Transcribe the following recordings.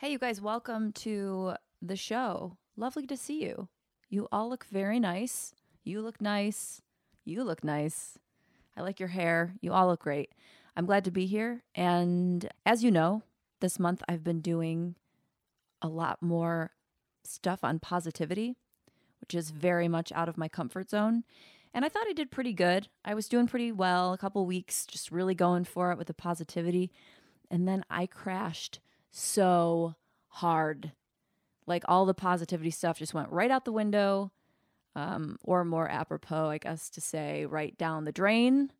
Hey, you guys, welcome to the show. Lovely to see you. You all look very nice. You look nice. You look nice. I like your hair. You all look great. I'm glad to be here. And as you know, this month I've been doing a lot more stuff on positivity, which is very much out of my comfort zone. And I thought I did pretty good. I was doing pretty well a couple weeks, just really going for it with the positivity. And then I crashed so hard. Like all the positivity stuff just went right out the window, um, or more apropos, I guess, to say right down the drain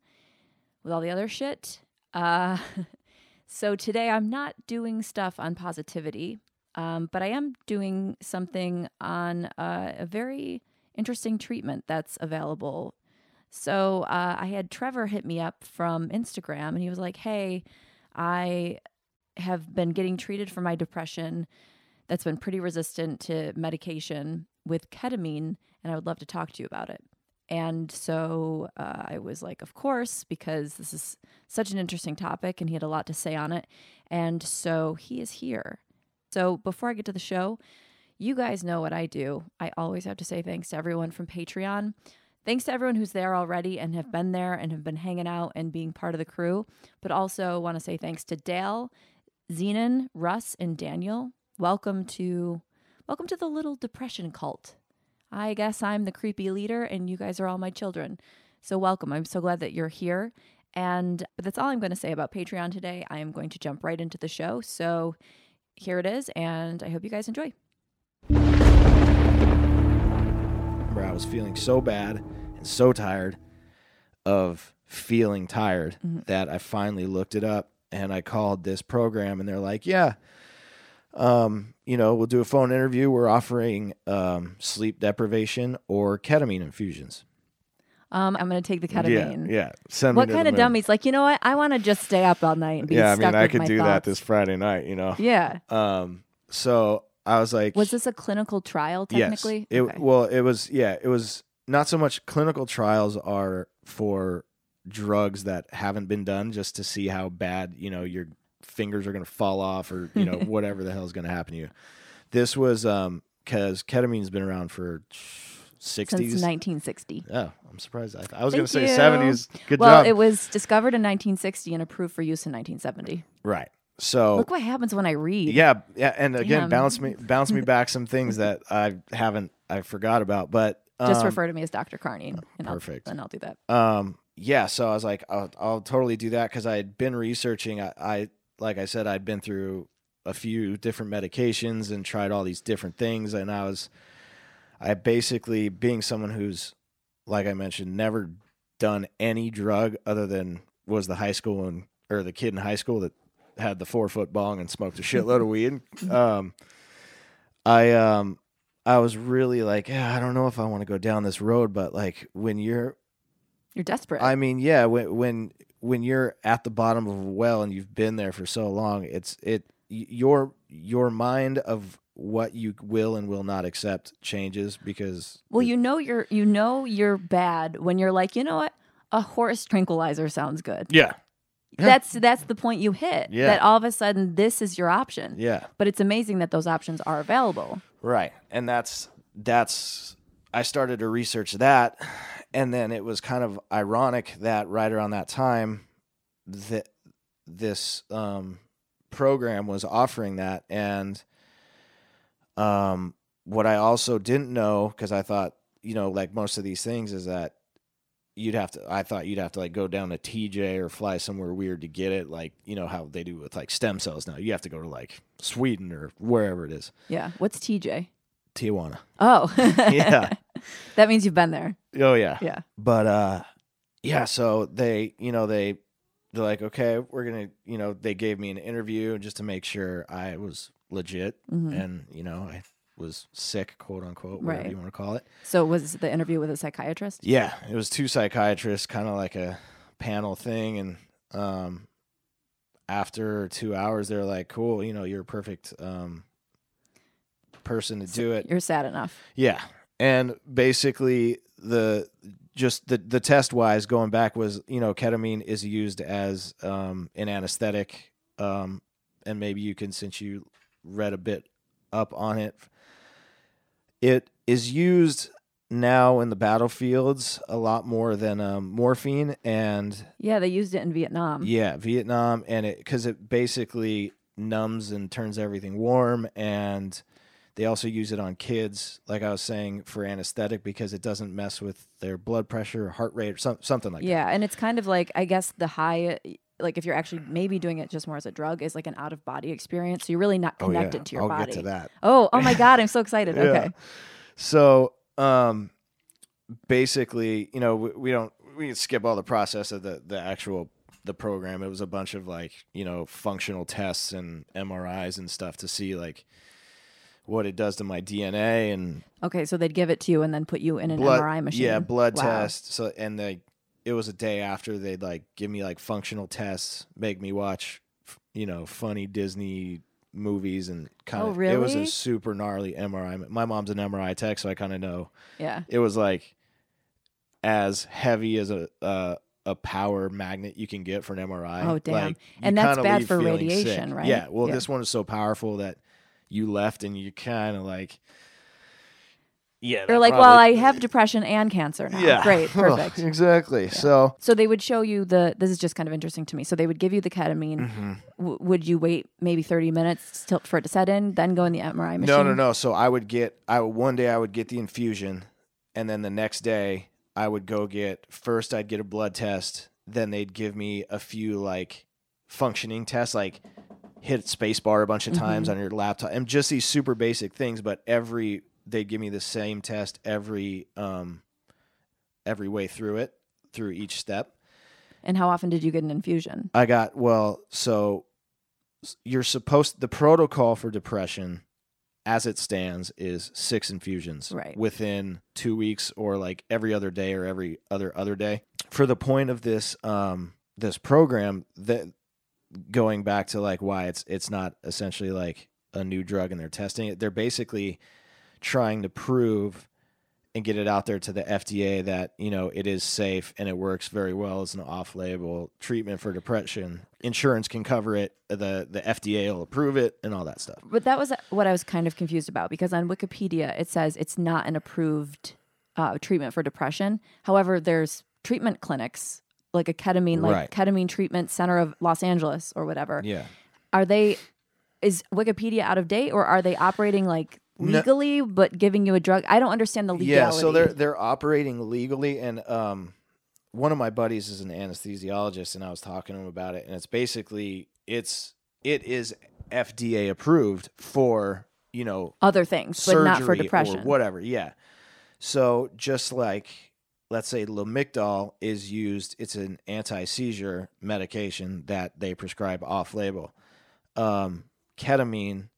with all the other shit. Uh, so today I'm not doing stuff on positivity, um, but I am doing something on uh, a very interesting treatment that's available. So uh, I had Trevor hit me up from Instagram, and he was like, "Hey, I have been getting treated for my depression that's been pretty resistant to medication with ketamine, and I would love to talk to you about it. And so uh, I was like, of course, because this is such an interesting topic and he had a lot to say on it. And so he is here. So before I get to the show, you guys know what I do. I always have to say thanks to everyone from Patreon. Thanks to everyone who's there already and have been there and have been hanging out and being part of the crew. But also want to say thanks to Dale, Zenon, Russ, and Daniel. Welcome to welcome to the little depression cult. I guess I'm the creepy leader and you guys are all my children. So welcome. I'm so glad that you're here. And but that's all I'm going to say about Patreon today. I am going to jump right into the show. So here it is and I hope you guys enjoy. Remember, I was feeling so bad and so tired of feeling tired mm-hmm. that I finally looked it up and I called this program and they're like, yeah, um, you know, we'll do a phone interview. We're offering um, sleep deprivation or ketamine infusions. Um, I'm going to take the ketamine. Yeah, yeah. Send What kind of dummies? Like, you know what? I want to just stay up all night and be Yeah, I mean, I could do that this Friday night. You know. Yeah. Um. So I was like, Was this a clinical trial technically? Yes. It, Okay. Well, it was. Yeah, it was not so much. Clinical trials are for drugs that haven't been done, just to see how bad you know your fingers are going to fall off, or you know whatever the hell is going to happen to you. This was um because ketamine's been around for Since sixties. 1960. Oh, I'm surprised. I, I was going to say seventies. Good well, job. Well, it was discovered in 1960 and approved for use in 1970. right. So Look what happens when I read. Yeah, yeah, and again, Damn. bounce me, bounce me back some things that I haven't, I forgot about. But Just um, refer to me as Dr. Carney, and perfect. I'll, and I'll do that. um yeah so i was like i'll, I'll totally do that because i had been researching I, I like i said i'd been through a few different medications and tried all these different things and i was i basically being someone who's like i mentioned never done any drug other than was the high school and or the kid in high school that had the four foot bong and smoked a shitload of weed um i um i was really like yeah, i don't know if i want to go down this road but like when you're You're desperate. I mean, yeah, when when when you're at the bottom of a well and you've been there for so long, it's it your your mind of what you will and will not accept changes because well, you know you're you know you're bad when you're like, you know what? A horse tranquilizer sounds good. yeah Yeah. That's that's the point you hit. Yeah. That all of a sudden this is your option. yeah But it's amazing that those options are available. right and that's that's I started to research that and then it was kind of ironic that right around that time that this um program was offering that and um what I also didn't know cuz I thought you know like most of these things is that you'd have to I thought you'd have to like go down to TJ or fly somewhere weird to get it like you know how they do with like stem cells now you have to go to like Sweden or wherever it is Yeah. What's TJ? Tijuana Oh. yeah that means you've been there. Oh yeah Yeah. but uh yeah so they you know they they're like okay we're gonna you know they gave me an interview just to make sure i was legit Mhm. and you know i was sick quote unquote whatever Right. you want to call it So was the interview with a psychiatrist? yeah it was two psychiatrists kind of like a panel thing and um after two hours they're like cool you know you're a perfect um person to do it You're sad enough. Yeah. And basically the just the the test wise going back was, you know, ketamine is used as um an anesthetic um and maybe you can since you read a bit up on it. It is used now in the battlefields a lot more than um, morphine and Yeah, they used it in Vietnam. yeah, Vietnam, and it because it basically numbs and turns everything warm, and they also use it on kids, like I was saying, for anesthetic because it doesn't mess with their blood pressure, or heart rate, or some, something like that. Yeah, and it's kind of like I guess the high like if you're actually maybe doing it just more as a drug is like an out of body experience. So you're really not Oh connected yeah, to your I'll body. get to that. Oh, oh my god, I'm so excited. Yeah. Okay. So, um, basically, you know, we, we don't we can skip all the process of the the actual the program. It was a bunch of like you know functional tests and MRIs and stuff to see like what it does to my DNA and Okay, so they'd give it to you and then put you in an blood, MRI machine. Yeah, blood Wow. test. So and they it was a day after they'd like give me like functional tests, make me watch you know funny Disney movies and kind Oh, of it was a super gnarly MRI. My mom's an MRI tech, so I kind of know Yeah. it was like as heavy as a uh, a power magnet you can get for an MRI. Oh, damn. Like, And that's bad for radiation, sick. right? Yeah. Well, Yeah. this one is so powerful that you left and you kind of like. Yeah. You're that like, well, I have depression and cancer now. Yeah. Great, perfect. exactly. So. So they would show you the. This is just kind of interesting to me. So they would give you the ketamine. Mm-hmm. W- would you wait maybe thirty minutes till, for it to set in, then go in the MRI machine? No, no, no. So I would get. I would, one day I would get the infusion, and then the next day I would go get. First, I'd get a blood test. Then they'd give me a few like functioning tests, like hit spacebar a bunch of times on your laptop, and just these super basic things. But every they'd give me the same test every um every way through it through each step. And how often did you get an infusion? I got well, so you're supposed the protocol for depression as it stands is six infusions Right. within 2 weeks or like every other day or every other other day. For the point of this um this program that going back to like why it's it's not essentially like a new drug and they're testing it, they're basically trying to prove and get it out there to the FDA that you know it is safe and it works very well as an off-label treatment for depression. Insurance can cover it. the The FDA will approve it and all that stuff. But that was what I was kind of confused about because on Wikipedia it says it's not an approved uh, treatment for depression. However, there's treatment clinics like a ketamine, like Right. ketamine treatment center of Los Angeles or whatever. Yeah, Are they? Is Wikipedia out of date or are they operating like No. legally but giving you a drug? I don't understand the legality. yeah. So they're they're operating legally, and um, one of my buddies is an anesthesiologist, and I was talking to him about it, and it's basically it's it is FDA approved for you know other things, but not for depression. or whatever. Yeah. So just like let's say Lamictal is used, it's an anti-seizure medication that they prescribe off-label. Um, ketamine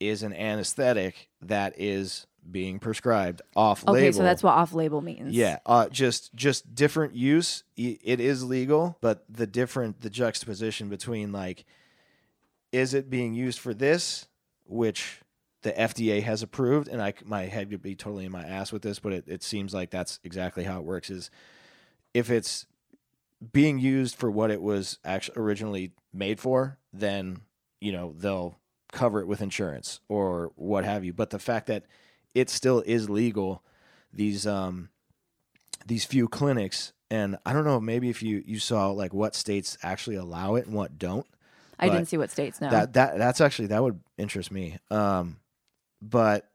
is an anesthetic that is being prescribed off-label. Okay, so that's what off-label means. Yeah, uh, just just different use. It is legal, but the different the juxtaposition between like, is it being used for this, which the FDA has approved, and I my head could be totally in my ass with this, but it, it seems like that's exactly how it works. Is if it's being used for what it was actually originally made for, then you know they'll cover it with insurance or what have you. But the fact that it still is legal, these um these few clinics, and I don't know, maybe if you you saw like what states actually allow it and what don't. I didn't see what states now. That that that's actually that would interest me. Um, but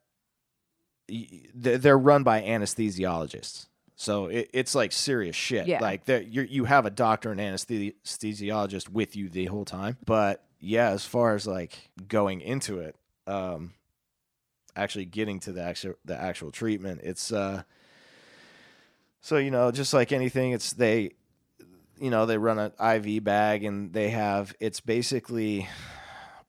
they're run by anesthesiologists, so it, it's like serious shit. Yeah. Like you you have a doctor and anesthesiologist with you the whole time. But yeah, as far as like going into it, um, actually getting to the actual the actual treatment, it's uh. So you know, just like anything, it's they you know they run an IV bag and they have it's basically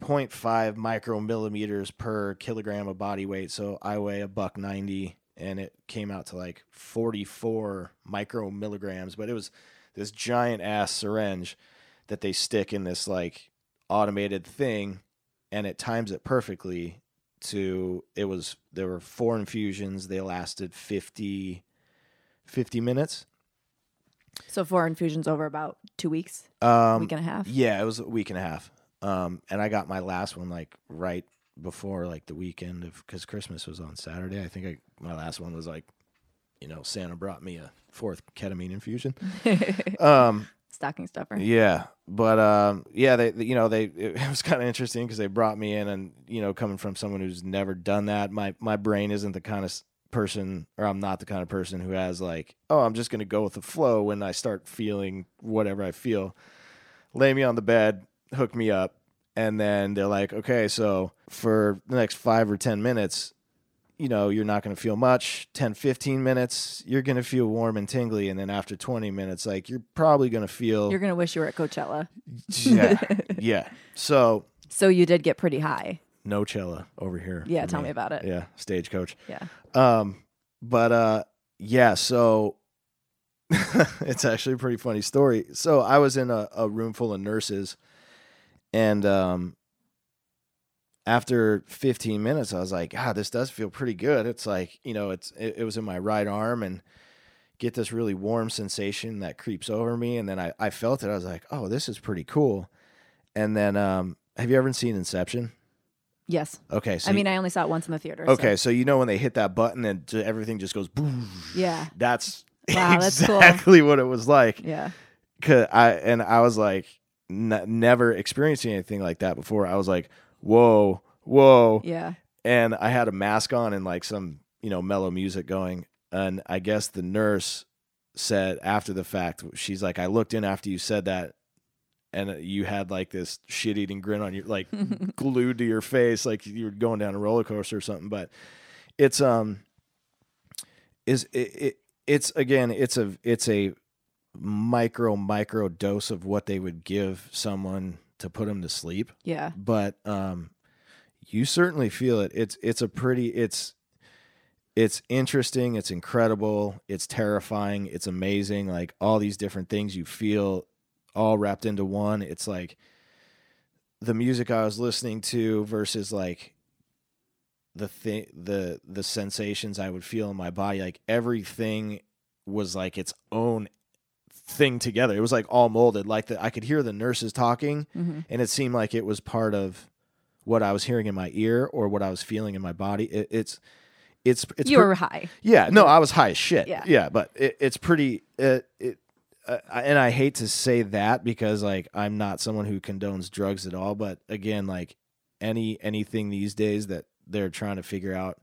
0.5 micromillimeters per kilogram of body weight. So I weigh a buck 90 and it came out to like 44 micromilligrams, but it was this giant ass syringe that they stick in this like automated thing and it times it perfectly to it was there were four infusions they lasted 50 50 minutes so four infusions over about two weeks, um week and a half. Yeah, it was a week and a half. Um, and I got my last one like right before like the weekend of because Christmas was on Saturday. I think I, my last one was like, you know, Santa brought me a fourth ketamine infusion. um, Stocking stuffer. yeah, but um, yeah, they, they- you know, they it, it was kind of interesting because they brought me in, and you know, coming from someone who's never done that, my my brain isn't the kind of person, or I'm not the kind of person who has like, oh, I'm just gonna go with the flow when I start feeling whatever I feel. Lay me on the bed, hook me up, and then they're like, okay, so for the next five or ten minutes. You know, you're not going to feel much. 10, 15 minutes, you're going to feel warm and tingly. And then after 20 minutes, like, you're probably going to feel You're gonna wish you were at Coachella. yeah, yeah. So So you did get pretty high. no cella over here. Yeah, tell me about it. Yeah, stagecoach. Yeah. Um, but uh, yeah. So it's actually a pretty funny story. So I was in a, a room full of nurses, and um, after 15 minutes, I was like, "Ah, this does feel pretty good." It's like you know, it's it, it was in my right arm and. Get this really warm sensation that creeps over me, and then I, I felt it. I was like, "Oh, this is pretty cool." And then, um, have you ever seen Inception? Yes. Okay, so I you- mean, I only saw it once in the theater. Okay, so you know when they hit that button and everything just goes boom. Yeah. That's Wow, that's cool. exactly what it was like. Yeah. 'Cause I and I was like n- never experiencing anything like that before. I was like, whoa, whoa, Yeah. and I had a mask on and like some you know mellow music going. And I guess the nurse said after the fact, she's like, I looked in after you said that. And you had like this shit eating grin on your like glued to your face, like you were going down a roller coaster or something. But it's um is it, it it's again it's a it's a micro micro dose of what they would give someone to put them to sleep. Yeah. but um you certainly feel it. It's it's a pretty it's it's interesting. It's incredible. It's terrifying. It's amazing. Like all these different things you feel all wrapped into one. It's like the music i was listening to versus like the thing the the sensations i would feel in my body. Like everything was like its own thing together it was like all molded like the, i could hear the nurses talking hmm and it seemed like it was part of what I was hearing in my ear or what I was feeling in my body. It, it's it's it's you pre- were high. yeah no I was high as shit Yeah. yeah but it, it's pretty it, it uh, and I hate to say that because like I'm not someone who condones drugs at all but again like any anything these days that they're trying to figure out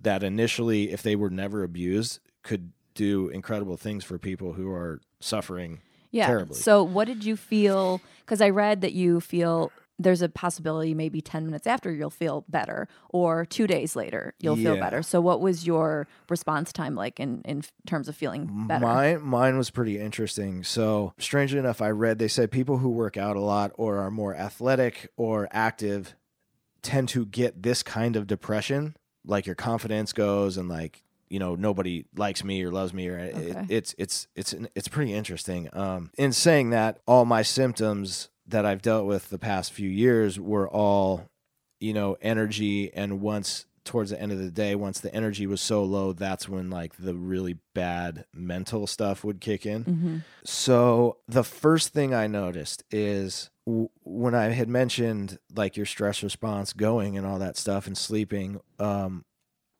that initially if they were never abused could do incredible things for people who are suffering Yeah. terribly. So what did you feel? Because I read that you feel there's a possibility maybe 10 minutes after you'll feel better or two days later you'll feel better. So what was your response time like in, in terms of feeling better? Mine, mine was pretty interesting. So, strangely enough, I read they said people who work out a lot or are more athletic or active tend to get this kind of depression, like your confidence goes and like you know nobody likes me or loves me or it, it's it's it's it's pretty interesting. Um, in saying that, all my symptoms that I've dealt with the past few years were all you know energy and once towards the end of the day once the energy was so low that's when like the really bad mental stuff would kick in. Hmm so the first thing i noticed is w- when i had mentioned like your stress response going and all that stuff and sleeping um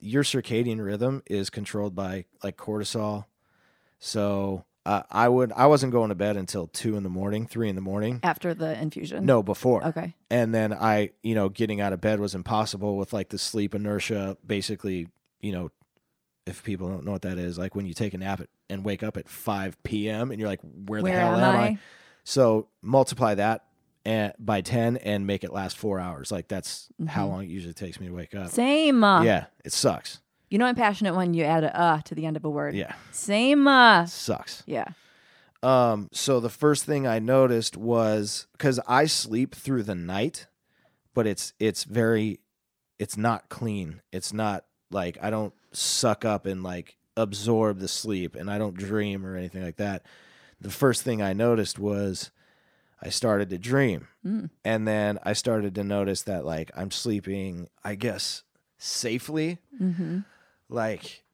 your circadian rhythm is controlled by like cortisol so uh, i would i wasn't going to bed until two in the morning three in the morning After the infusion? no before Okay. and then I, you know, getting out of bed was impossible with like the sleep inertia. Basically, you know, if people don't know what that is, like when you take a nap at, and wake up at 5 p.m. and you're like, where the Where hell am am I? I? So multiply that and, by 10 and make it last four hours. Like that's how Mhm. long it usually takes me to wake up. Same. Yeah, it sucks. You know I'm passionate when you add a uh to the end of a word. Yeah, Same. Uh, sucks. yeah. Um, so the first thing I noticed was because I sleep through the night, but it's it's very it's not clean. It's not like I don't suck up and like absorb the sleep and I don't dream or anything like that. The first thing I noticed was I started to dream. Mm. And then I started to notice that like I'm sleeping, I guess, safely hmm like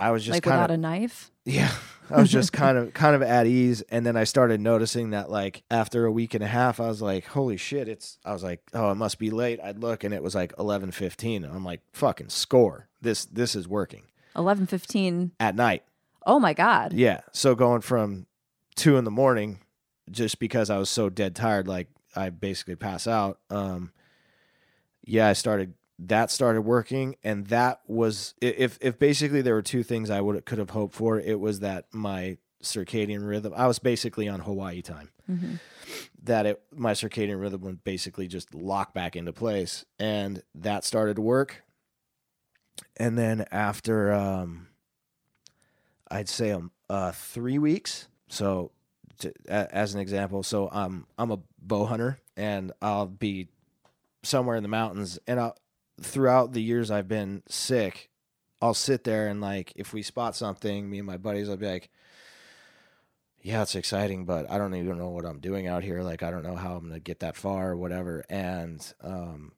I was just like kind without of a knife. yeah, I was just kind of kind of at ease, and then I started noticing that like after a week and a half, I was like, "Holy shit!" It's I was like, "Oh, it must be late." I'd look, and it was like eleven fifteen. I'm like, "Fucking score! This this is working." Eleven fifteen. At night, Oh my god. yeah. So going from two in the morning, just because I was so dead tired, like I basically pass out. Um, yeah, I started that started working, and that was if if basically there were two things I would could have hoped for. It was that my circadian rhythm. I was basically on Hawaii time. hmm That it my circadian rhythm would basically just lock back into place, and that started to work. And then after, um, I'd say um, uh, three weeks. So, to, as an example, so um, I'm a bow hunter, and I'll be somewhere in the mountains, and I'll, throughout the years I've been sick, I'll sit there and like if we spot something, me and my buddies, I'll be like, "Yeah, it's exciting, but I don't even know what I'm doing out here. Like, I don't know how I'm gonna get that far or whatever." And um,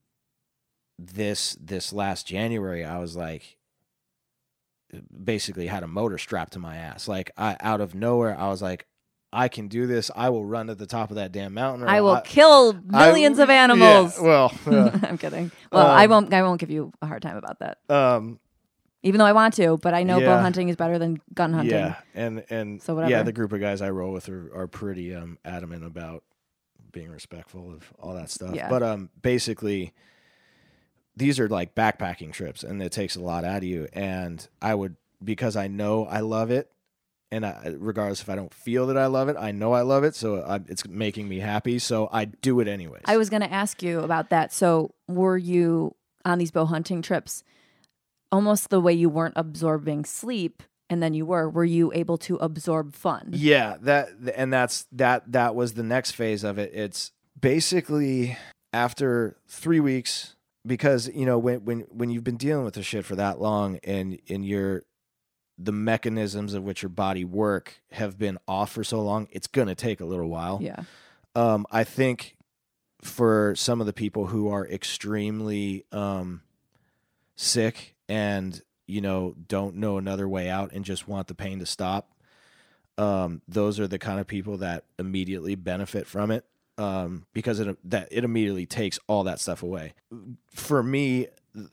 this this last January, I was like, basically had a motor strapped to my ass. Like, I out of nowhere, I was like, "I can do this. I will run to the top of that damn mountain. I will I- kill I- millions of yeah, animals. well, uh, I'm kidding. Well, I Um, won't. I won't give you a hard time about that, um, even though I want to. But I know bow hunting is better than gun hunting. Yeah, and and So whatever. yeah, the group of guys I roll with are, are pretty um, adamant about being respectful of all that stuff. Yeah. But um, basically, these are like backpacking trips, and it takes a lot out of you. And I would because I know I love it, and I, regardless if I don't feel that I love it, I know I love it, so I, it's making me happy. So I do it anyways. I was going to ask you about that. So, were you on these bow hunting trips almost the way you weren't absorbing sleep and then you were? Were you able to absorb fun? Yeah, that and that's that that was the next phase of it. It's basically after 3 weeks because you know when when when you've been dealing with the shit for that long and and your the mechanisms of which your body work have been off for so long, it's going to take a little while. Yeah. Um I think for some of the people who are extremely um sick and you know don't know another way out and just want the pain to stop um those are the kind of people that immediately benefit from it um because it that it immediately takes all that stuff away for me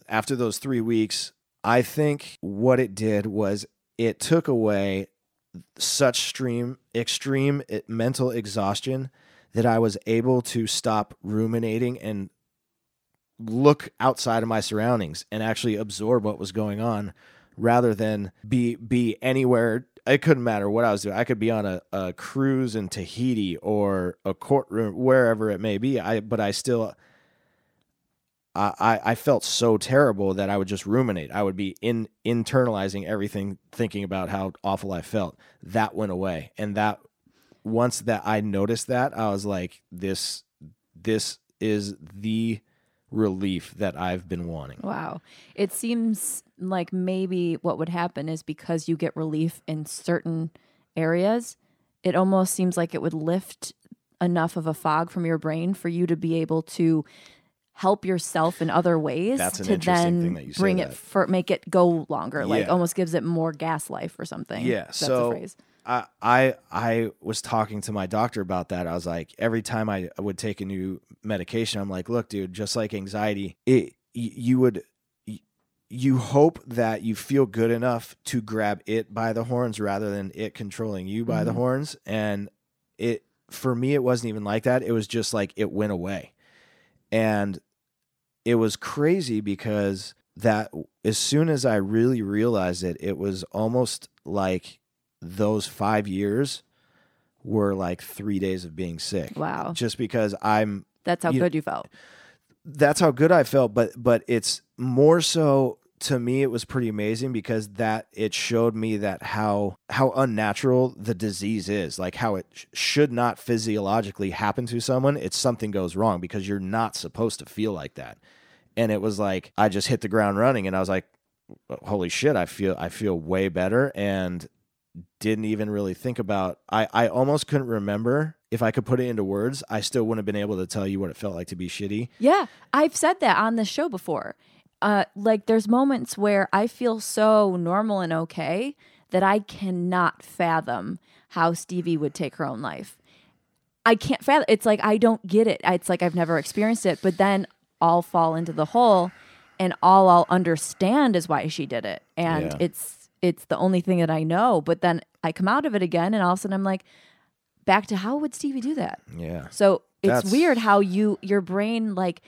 after those 3 weeks i think what it did was it took away such extreme extreme eh, mental exhaustion that I was able to stop ruminating and look outside of my surroundings and actually absorb what was going on rather than be be anywhere it couldn't matter what I was doing. I could be on a, a cruise in Tahiti or a courtroom, wherever it may be. I but I still I, I felt so terrible that I would just ruminate. I would be in internalizing everything, thinking about how awful I felt. That went away. And that once that I noticed that, I was like, this this is the relief that I've been wanting. Wow. It seems like maybe what would happen is because you get relief in certain areas, it almost seems like it would lift enough of a fog from your brain for you to be able to help yourself in other ways That's an to interesting then thing that you bring that. it for make it go longer like almost gives it more gas life or something Yeah, that's so- a phrase I, I I was talking to my doctor about that. I was like, every time I would take a new medication, I'm like, look, dude, just like anxiety, it you would you hope that you feel good enough to grab it by the horns rather than it controlling you by the Mhm. horns. And it for me, it wasn't even like that. It was just like it went away, and it was crazy because that as soon as I really realized it, it was almost like those five years were like three days of being sick. wow Just because I'm that's how you- good you felt that's how good I felt, but but it's more so to me it was pretty amazing because that it showed me that how how unnatural the disease is, like how it sh- should not physiologically happen to someone. It's something goes wrong because you're not supposed to feel like that. And it was like I just hit the ground running and I was like holy shit, I feel I feel way better and didn't even really think about I I almost couldn't remember if I could put it into words, I still wouldn't have been able to tell you what it felt like to be shitty. yeah i've said that on this show before uh, like there's moments where I feel so normal and okay that I cannot fathom how Stevie would take her own life. I can't fathom. It's like I don't get it. It's like I've never experienced it. But then I'll fall into the hole, and all I'll understand is why she did it, and Yeah. it's it's the only thing that I know. But then I come out of it again, and all of a sudden I'm like, back to how would Stevie do that? Yeah. So it's That's- weird how you your brain like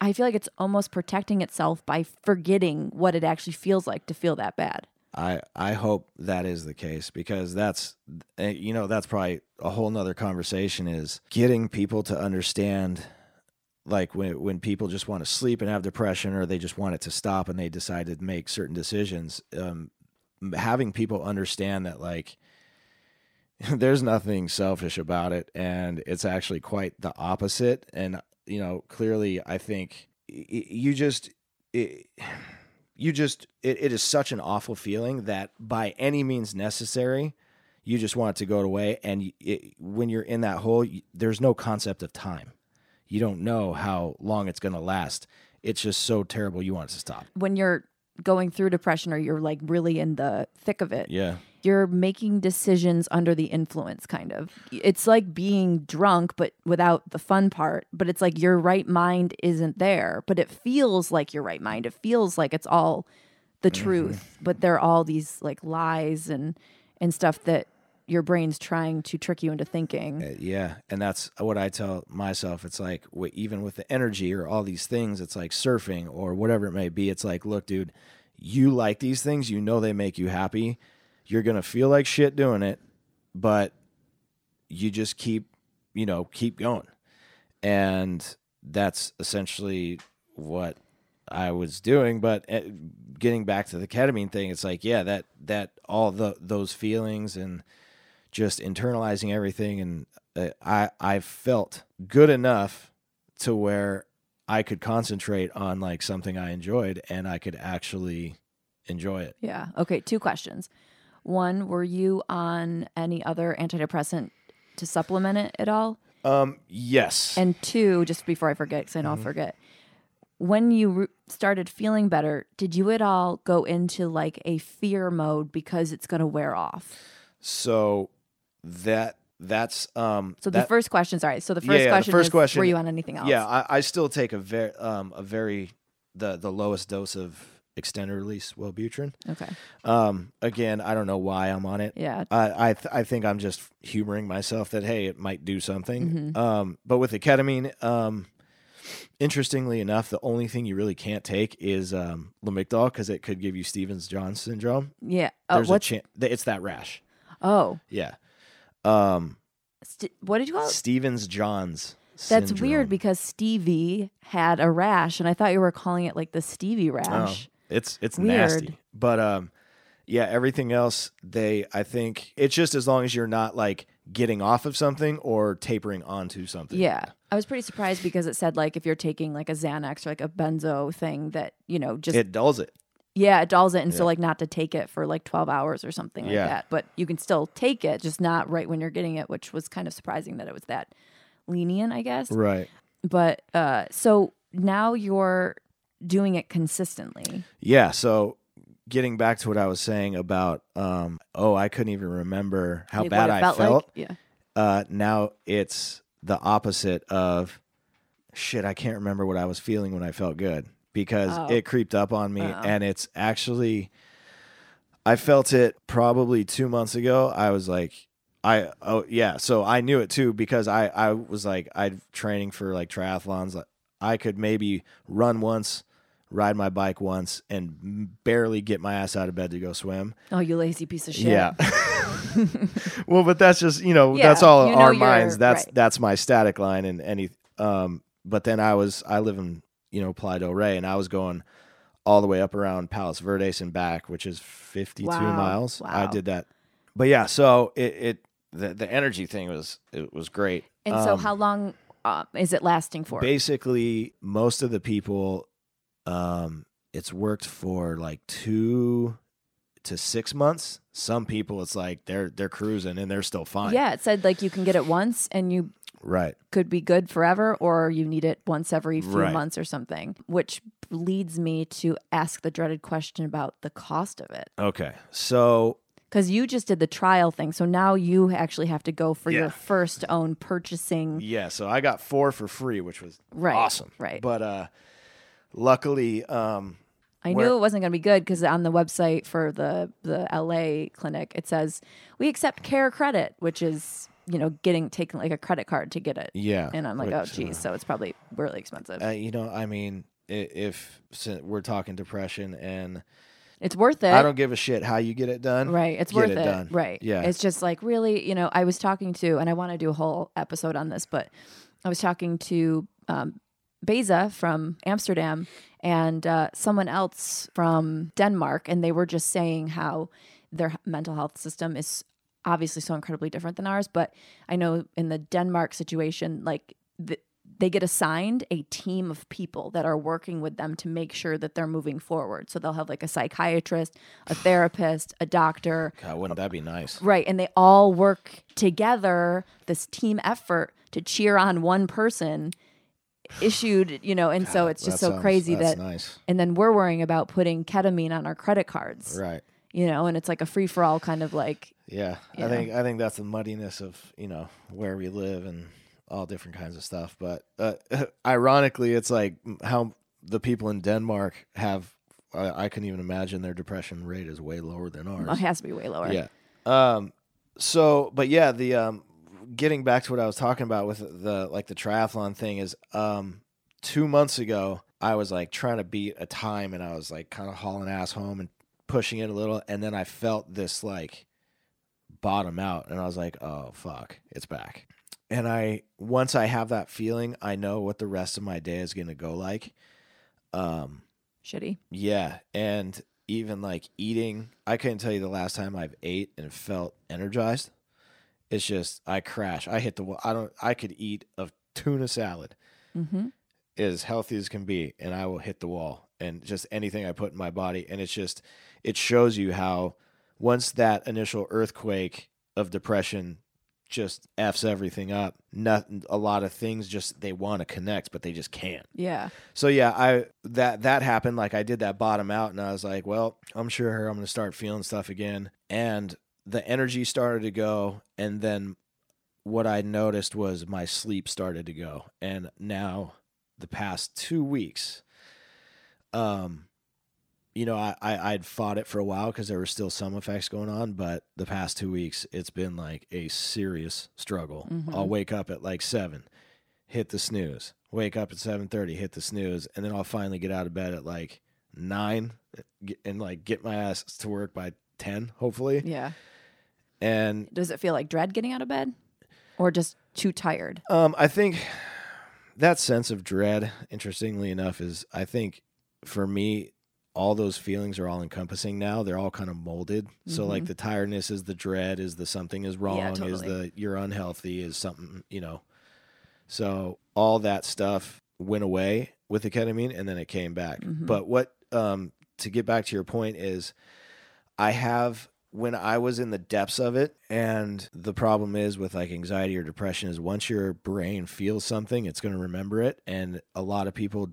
I feel like it's almost protecting itself by forgetting what it actually feels like to feel that bad. I I hope that is the case because that's eh, you know that's probably a whole nother conversation is getting people to understand like when when people just want to sleep and have depression or they just want it to stop and they decide to make certain decisions um having people understand that like there's nothing selfish about it and it's actually quite the opposite. And you know clearly i think you just it, you just it, it is such an awful feeling that by any means necessary you just want it to go away. And it, when you're in that hole y- there's no concept of time you don't know how long it's going to last it's just so terrible you want it to stop When you're going through depression or you're like really in the thick of it, yeah you're making decisions under the influence kind of. It's like being drunk but without the fun part, but it's like your right mind isn't there, but it feels like your right mind. It feels like it's all the mm-hmm. truth, but there are all these like lies and and stuff that your brain's trying to trick you into thinking. Uh, yeah and that's what i tell myself. It's like even with the energy or all these things it's like surfing or whatever it may be. It's like look dude you like these things you know they make you happy. You're gonna feel like shit doing it but you just keep you know keep going. And that's essentially what i was doing. But uh, getting back to the ketamine thing it's like yeah that that all the those feelings and just internalizing everything and uh, i i felt good enough to where i could concentrate on like something i enjoyed and i could actually enjoy it Yeah. Okay, two questions. One, were you on any other antidepressant to supplement it at all? um yes And two, just before I forget, because I know I'll forget, when you re- started feeling better, did you at all go into like a fear mode because it's going to wear off? so that that's um So that, the first question, sorry. So the first yeah, the question first is, question- were you on anything else? yeah I, I still take a very um a very the the lowest dose of extended release Wellbutrin. Okay. Um again, I don't know why I'm on it. Yeah. I I, th- I think I'm just humoring myself that hey, it might do something. Mm-hmm. Um, but with the ketamine, um, interestingly enough, the only thing you really can't take is um, Lamictal because it could give you Stevens John's syndrome. Yeah. Oh, There's a chance it's that rash. oh, Yeah. Um, st- what did you call it? Stevens John's. That's syndrome. weird because Stevie had a rash, and I thought you were calling it like the Stevie Oh, rash. it's it's Weird. nasty. But um, yeah, everything else they I think it's just as long as you're not like getting off of something or tapering onto something. Yeah. I was pretty surprised because it said like if you're taking like a Xanax or like a benzo thing that, you know, just it dulls it. Yeah, it dulls it and so Yeah. like not to take it for like 12 hours or something like that. But you can still take it, just not right when you're getting it, which was kind of surprising that it was that lenient, I guess. Right. But uh so now you're doing it consistently. Yeah. So getting back to what I was saying about um oh I couldn't even remember how Like, bad it I felt felt. like. Yeah. Uh now it's the opposite of shit, I can't remember what I was feeling when I felt good because Oh. it creeped up on me Uh-oh. and it's actually I felt it probably 2 months ago. I was like I oh yeah, so I knew it too because I I was like I training for like triathlons like I could maybe run once, ride my bike once and barely get my ass out of bed to go swim. Oh, you lazy piece of shit. Yeah. well, but that's just you know Yeah, that's all you know our minds. That's right. that's my static line and any. Um, but then I was I live in you know Playa del Rey and I was going all the way up around Palos Verdes and back, which is fifty two Wow, miles. I did that, but yeah. So it it the the energy thing was it was great. And so Um, how long uh, is it lasting for? basically most of the people um it's worked for like two to six months some people it's like they're they're cruising and they're still fine Yeah, it said like you can get it once and you Right. could be good forever or you need it once every few Right. months or something, which leads me to ask the dreaded question about the cost of it. Okay. So Because you just did the trial thing. So now you actually have to go for Yeah. your first own purchasing. yeah, so I got four for free, which was Right. awesome. Right. But uh luckily, um I Where- knew it wasn't going to be good because on the website for the the LA clinic, it says we accept care credit, which is you know getting taking like a credit card to get it. yeah. And I'm like, which, oh geez, so it's probably really expensive. uh, you know, I mean, i- if we're talking depression and it's worth it. I don't give a shit how you get it done. Right. It's worth it it. Right. Yeah. It's just like really, you know, I was talking to, and I want to do a whole episode on this, but I was talking to um, Beza from Amsterdam and uh, someone else from Denmark, and they were just saying how their mental health system is obviously so incredibly different than ours. But I know in the Denmark situation, like, the, they get assigned a team of people that are working with them to make sure that they're moving forward. So they'll have like a psychiatrist, a therapist, a doctor, God, wouldn't that be nice? right? And they all work together, this team effort to cheer on one person issued, you know, and so it's just so sounds- crazy that's that nice. and then we're worrying about putting ketamine on our credit cards. Right. You know, and it's like a free for all kind of like Yeah, I know? think I think that's the muddiness of you know where we live and all different kinds of stuff. But uh, ironically, it's like how the people in Denmark have. I, I can even imagine their depression rate is way lower than ours. it has to be way lower. Yeah. Um. So, but yeah, the um, getting back to what I was talking about with the like the triathlon thing is um, two months ago I was like trying to beat a time and I was like kind of hauling ass home and pushing it a little, and then I felt this like bottom out, and I was like, oh fuck, it's back. And I once I have that feeling, I know what the rest of my day is gonna go like. Um. Shitty. Yeah, and even like eating, I couldn't tell you the last time I've ate and felt energized. It's just I crash. I hit the wall. I don't. I could eat a tuna salad Mm-hmm. as healthy as can be, and I will hit the wall. And just anything I put in my body, and it's just it shows you how once that initial earthquake of depression just f's everything up. Nothing. A lot of things just they want to connect, but they just can't. Yeah. So yeah, I that that happened. Like I did that bottom out, and I was like, well, I'm sure I'm gonna start feeling stuff again, and the energy started to go, and then what I noticed was my sleep started to go, and now the past two weeks, um, you know, I, I I'd fought it for a while because there were still some effects going on, but the past two weeks, it's been like a serious struggle. Mhm. I'll wake up at like seven, hit the snooze. Wake up at seven thirty, hit the snooze, and then I'll finally get out of bed at like nine, and like get my ass to work by ten, hopefully. Yeah. And Does it feel like dread getting out of bed, or just too tired? Um, I think that sense of dread, interestingly enough, is I think for me, all those feelings are all encompassing now. They're all kind of molded. So like Mhm. the tiredness is the dread, is the something is wrong, is totally. the you're unhealthy, is something, you know. So all that stuff went away with the ketamine and then it came back. Mhm. But what um to get back to your point is I have when I was in the depths of it, and the problem is with like anxiety or depression is once your brain feels something, it's going to remember it. And a lot of people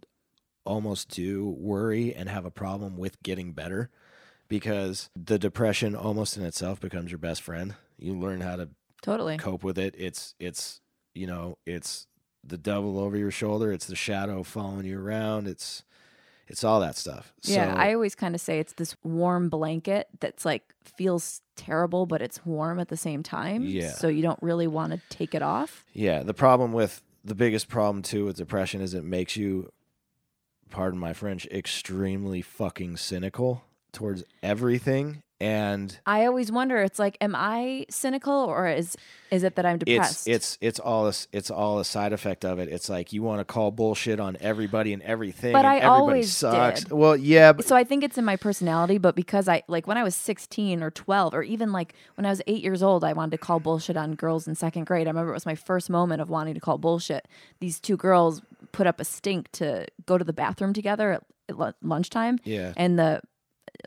almost do worry and have a problem with getting better because the depression almost in itself becomes your best friend. You learn how to Totally. cope with it. It's it's you know it's the devil over your shoulder. It's the shadow following you around. It's it's all that stuff. Yeah, So- I always kind of say it's this warm blanket that's like feels terrible, but it's warm at the same time. Yeah. So you don't really want to take it off. Yeah, the problem with the biggest problem too with depression is it makes you, pardon my French, extremely fucking cynical towards everything, and I always wonder. It's like, am I cynical or is is it that I'm depressed? it's it's it's all a, it's all a side effect of it. It's like you want to call bullshit on everybody and everything, But and I everybody always sucks. did. Well, yeah, but so I think it's in my personality, but because I like when I was 16 or 12 or even like when I was 8 years old, I wanted to call bullshit on girls in second grade. I remember it was my first moment of wanting to call bullshit. These two girls put up a stink to go to the bathroom together at, at lu- lunchtime yeah, and the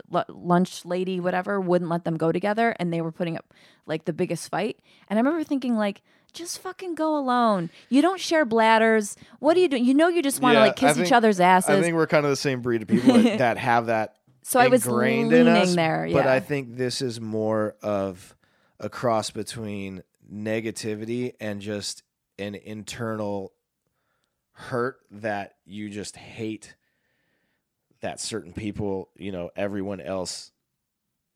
lu- lunch lady whatever wouldn't let them go together and they were putting up like the biggest fight. And I remember thinking like just fucking go alone. You don't share bladders. What are you doing? You know you just want to Yeah, like kiss I each other's asses. I think we're kind of the same breed of people that, that have that so I was leaning in us. there. But. I think this is more of a cross between negativity and just an internal hurt that you just hate that certain people, you know, everyone else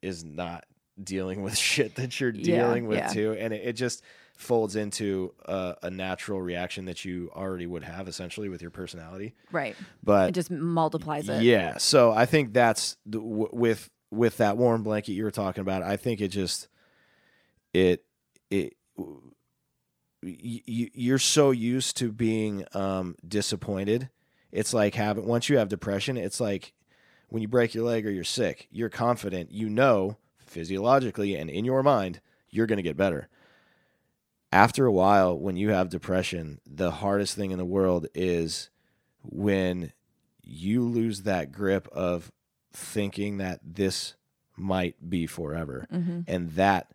is not dealing with shit that you're Yeah, dealing with yeah. too. And it, it just folds into a, a natural reaction that you already would have essentially with your personality. right. But It just multiplies it. yeah, so I think that's the, w- with with that warm blanket you were talking about. I think it just it it you're so used to being um, disappointed. It's like having once you have depression, it's like when you break your leg or you're sick. You're confident, you know physiologically and in your mind you're going to get better. After a while, when you have depression, the hardest thing in the world is when you lose that grip of thinking that this might be forever hmm and that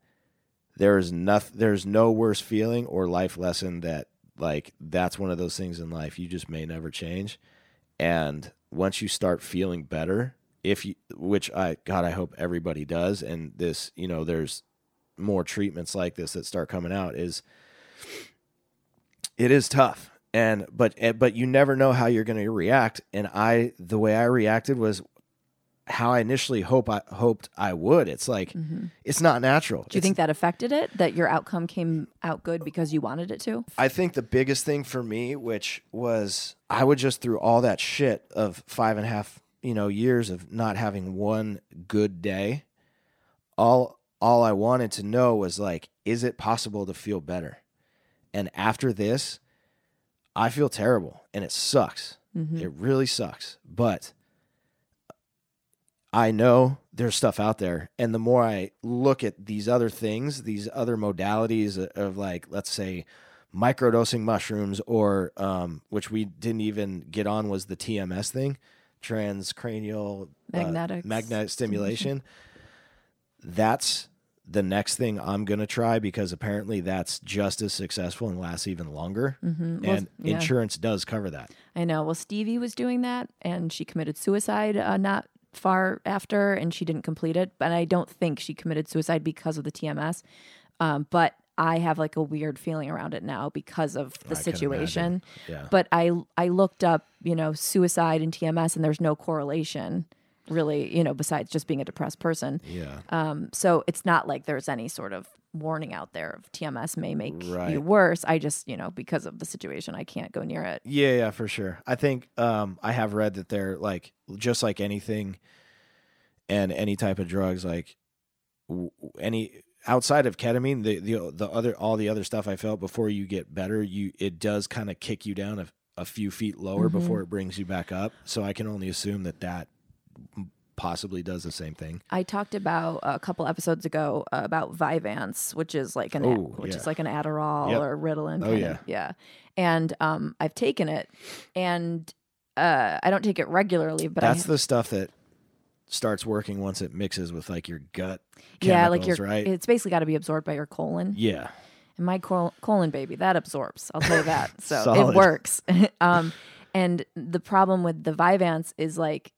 there's nothing there's no worse feeling or life lesson that like that's one of those things in life you just may never change. And once you start feeling better if you which i god i hope everybody does and this you know there's more treatments like this that start coming out is it is tough. And but eh, but you never know how you're going to react. And i the way i reacted was how i initially hope i hoped i would it's like it's not natural Mm-hmm. Do you It's- think that affected it? That your outcome came out good because you wanted it to? I think the biggest thing for me, which was I would just through all that shit of five and a half, you know, years of not having one good day, all all I wanted to know was like, is it possible to feel better? And after this, I feel terrible and it sucks. Mm-hmm. It really sucks. But I know there's stuff out there. And the more I look at these other things, these other modalities of, like, let's say, microdosing mushrooms, or um, which we didn't even get on was the TMS thing, transcranial uh, magnetic stimulation. That's the next thing I'm going to try because apparently that's just as successful and lasts even longer. Mm-hmm. Well, And yeah. insurance does cover that. I know. Well, Stevie was doing that, and she committed suicide uh, not far after, and she didn't complete it. But I don't think she committed suicide because of the TMS. Um, but I have like a weird feeling around it now because of the I situation. Yeah. But I I looked up, you know, suicide and TMS, and there's no correlation, really. You know, besides just being a depressed person. Yeah. Um, so it's not like there's any sort of warning out there of TMS may make you worse. I just, you know, because of the situation, I can't go near it. Yeah, yeah, for sure. I think um, I have read that they're like just like anything, and any type of drugs, like w- any outside of ketamine, the the the other all the other stuff I felt before you get better, you it does kind of kick you down a, a few feet lower Mm-hmm. before it brings you back up. So I can only assume that that possibly does the same thing. I talked about a couple episodes ago uh, about Vyvanse, which is like an Oh, which yeah. is like an Adderall Yep. or Ritalin. Oh, yeah. of, yeah. And um, I've taken it, and uh, I don't take it regularly, but That's I the stuff that starts working once it mixes with like your gut. yeah, like your right. it's basically got to be absorbed by your colon. yeah. And my col- colon baby, that absorbs. I'll tell you that. So it works. um, and the problem with the Vyvanse is like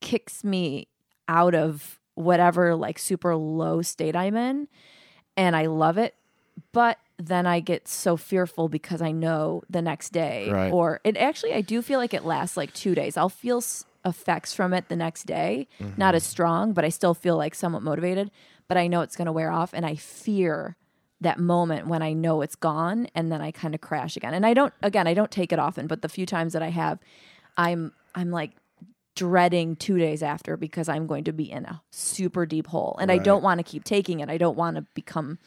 kicks me out of whatever like super low state I'm in, and I love it. But then I get so fearful because I know the next day, Right. or it actually I do feel like it lasts like two days. I'll feel s- effects from it the next day, mm-hmm. not as strong, but I still feel like somewhat motivated. But I know it's going to wear off, and I fear that moment when I know it's gone and then I kind of crash again. And I don't again, I don't take it often, but the few times that I have, I'm I'm like dreading 2 days after because I'm going to be in a super deep hole and I don't want to keep taking it. I don't want to become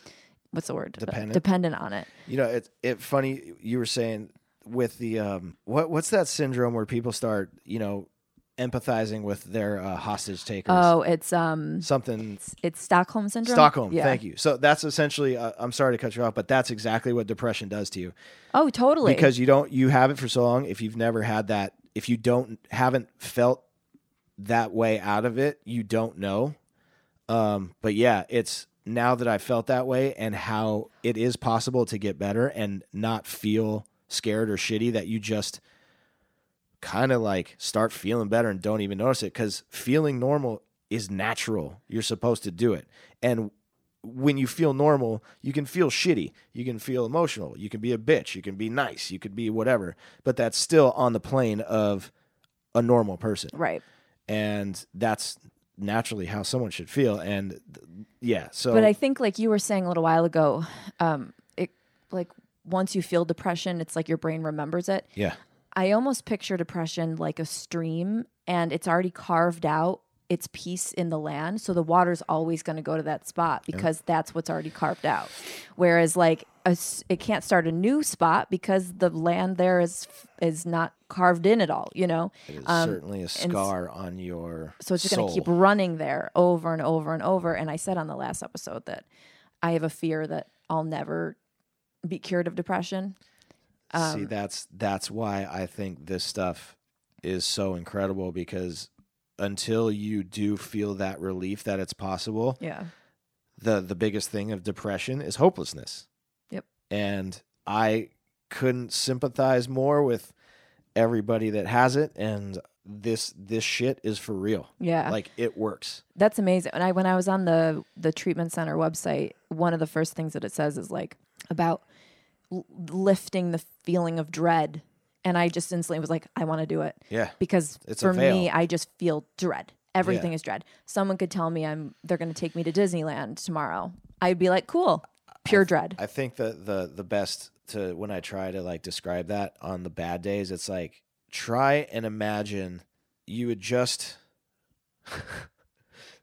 what's the word? Uh, Dependent? dependent on it. You know, it's it funny you were saying with the um what what's that syndrome where people start, you know, empathizing with their uh, hostage takers. Oh, it's um Something it's, it's Stockholm syndrome. Stockholm. Yeah. Thank you. So that's essentially uh, I'm sorry to cut you off, but that's exactly what depression does to you. Oh, totally. Because you don't you have it for so long if you've never had that if you don't haven't felt that way out of it, you don't know. Um but yeah, it's now that I felt that way and how it is possible to get better and not feel scared or shitty that you just kind of like start feeling better and don't even notice it cuz feeling normal is natural. You're supposed to do it. And when you feel normal, you can feel shitty. You can feel emotional. You can be a bitch. You can be nice. You could be whatever. But that's still on the plane of a normal person. Right. And that's naturally how someone should feel. And th- yeah, so But I think, like you were saying a little while ago, um, it like once you feel depression, it's like your brain remembers it. yeah, I almost picture depression like a stream, and it's already carved out its piece in the land, so the water's always going to go to that spot because that's what's already carved out. Whereas, like, a it can't start a new spot because the land there is is not carved in at all. You know, it is Um, certainly a scar on your so it's just going to keep running there over and over and over. And I said on the last episode that I have a fear that I'll never be cured of depression. Um, See, that's that's why I think this stuff is so incredible because until you do feel that relief that it's possible, Yeah. the the biggest thing of depression is hopelessness. Yep. And I couldn't sympathize more with everybody that has it and this this shit is for real. Yeah. Like it works. That's amazing. And I when I was on the the treatment center website, one of the first things that it says is like about l- lifting the feeling of dread. And I just instantly was like, I want to do it Yeah. because It's for me. I just feel dread. Everything is dread. Someone could tell me I'm they're going to take me to Disneyland tomorrow. I'd be like, cool, pure dread. I think that the the best to when I try to like describe that on the bad days, it's like try and imagine you would just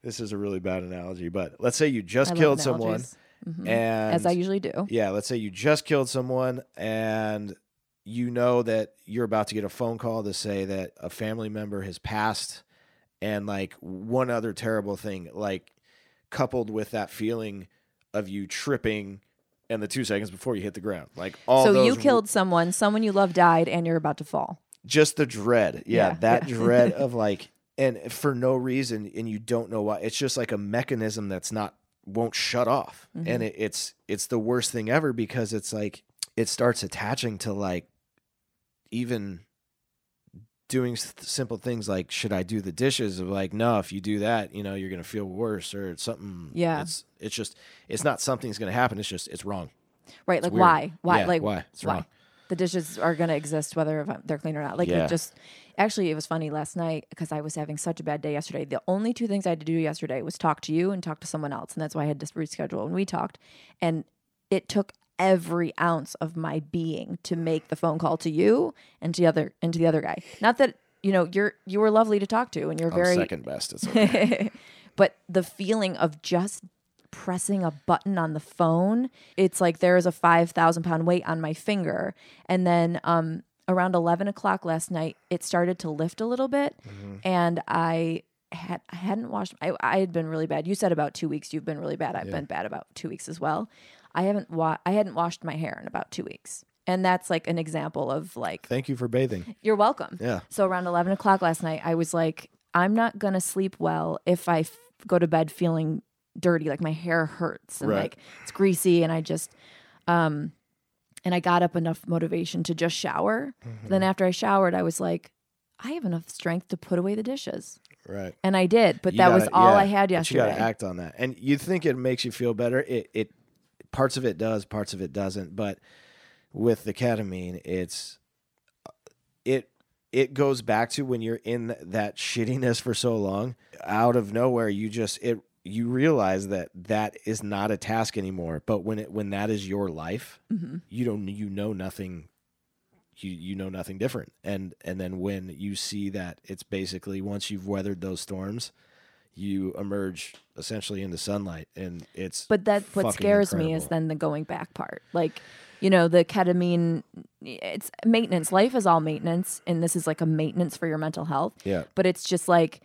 this is a really bad analogy, but let's say you just I killed someone. Mhm. and as I usually do. yeah, let's say you just killed someone and you know that you're about to get a phone call to say that a family member has passed and like one other terrible thing like coupled with that feeling of you tripping and the 2 seconds before you hit the ground. Like all So you killed someone, someone you love died, and you're about to fall. just the dread. Yeah, Yeah, that yeah. dread of like and for no reason and you don't know why. It's just like a mechanism that's not won't shut off. Mm-hmm. And it, it's it's the worst thing ever because it's like it starts attaching to like even doing simple things like should I do the dishes of like no if you do that you know you're going to feel worse or it's something Yeah. it's it's just it's not something's going to happen it's just it's wrong Right? Like weird. why? Why? Yeah, like why? It's why? wrong. The dishes are going to exist whether if they're clean or not. Like Yeah. it just actually it was funny last night because I was having such a bad day yesterday. The only two things I had to do yesterday was talk to you and talk to someone else, and that's why I had to reschedule. And we talked, and it took every ounce of my being to make the phone call to you and to the other and to the other guy. Not that you know you're you were lovely to talk to, and you're I'm very second best it's okay. but the feeling of just pressing a button on the phone, it's like there is a 5,000 pound weight on my finger. And then um, around 11 o'clock last night, it started to lift a little bit. And I had, I hadn't washed, I, I had been really bad. You said about two weeks. You've been really bad. I've been bad about two weeks as well. I haven't, wa- I hadn't washed my hair in about two weeks. And that's like an example of like, thank you for bathing you're welcome. yeah So around 11 o'clock last night, I was like, I'm not going to sleep well if I f- go to bed feeling dirty. Like my hair hurts and Right. like it's greasy. And I just, um, and I got up enough motivation to just shower. Mm-hmm. Then after I showered, I was like, I have enough strength to put away the dishes. right And I did, but You that was gotta- all yeah, I had but You got to act on that, and you think it makes you feel better. It it parts of it does, parts of it doesn't. But with the ketamine, it's it it goes back to when you're in that shittiness for so long. Out of nowhere, you just it you realize that that is not a task anymore. But when it when that is your life, Mm-hmm. you don't you know nothing you you know nothing different and and then when you see that it's basically once you've weathered those storms you emerge essentially in the sunlight and it's But that what scares me is then the going back part. Like, you know, the ketamine it's maintenance. Life is all maintenance and this is like a maintenance for your mental health. yeah But it's just like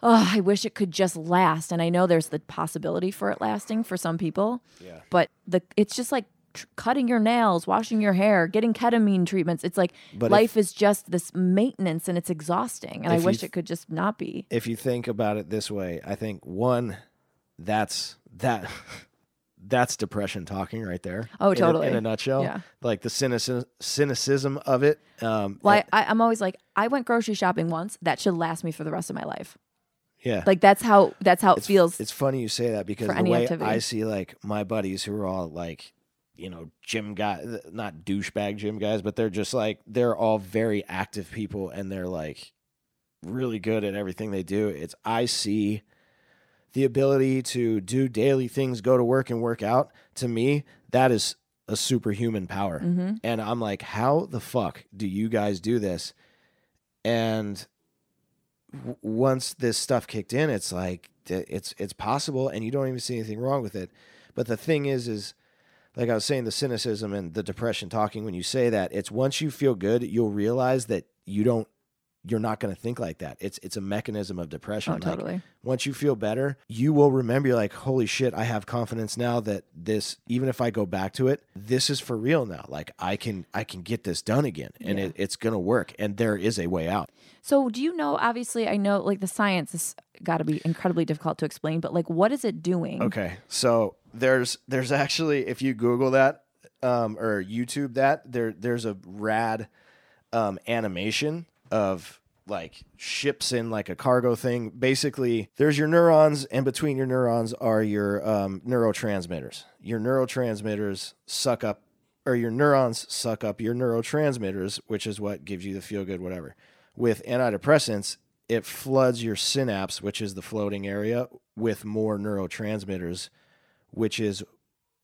oh, I wish it could just last and I know there's the possibility for it lasting for some people. yeah But the it's just like tr- cutting your nails, washing your hair, getting ketamine treatments. It's like But if- life is just this maintenance and it's exhausting and I wish th- it could just not be. if you think about it this way i think one that's that that's depression talking right there. Oh, in a- totally. In a, nutshell. Yeah. Like the cynicism, cynicism of it. Um, Well, I, I'm always like, I went grocery shopping once. That should last me for the rest of my life. yeah. Like that's how that's how it feels. It's funny you say that because the way activity. I see like my buddies who are all like, you know, gym guy, not douchebag gym guys, but they're just like they're all very active people and they're like really good at everything they do. It's I see the ability to do daily things, go to work and work out. To me, that is a superhuman power. hmm And I'm like, how the fuck do you guys do this? And w- once this stuff kicked in, it's like it's it's possible, and you don't even see anything wrong with it. But the thing is, is like I was saying, the cynicism and the depression talking. When you say that, it's once you feel good, you'll realize that you don't. You're not going to think like that. It's it's a mechanism of depression. Oh, Like, totally. once you feel better, you will remember you're like, holy shit, I have confidence now that this, even if I go back to it, this is for real now. Like I can, I can get this done again and Yeah. it, it's going to work. And there is a way out. So, do you know? Obviously, I know like the science has got to be incredibly difficult to explain, but like, what is it doing? Okay. So there's, there's actually, if you Google that, um, or YouTube that there, there's a rad, um, animation of like ships in like a cargo thing. Basically, there's your neurons, and between your neurons are your um, neurotransmitters. Your neurotransmitters suck up, or your neurons suck up your neurotransmitters, which is what gives you the feel good, whatever. With antidepressants, it floods your synapse, which is the floating area, with more neurotransmitters, which is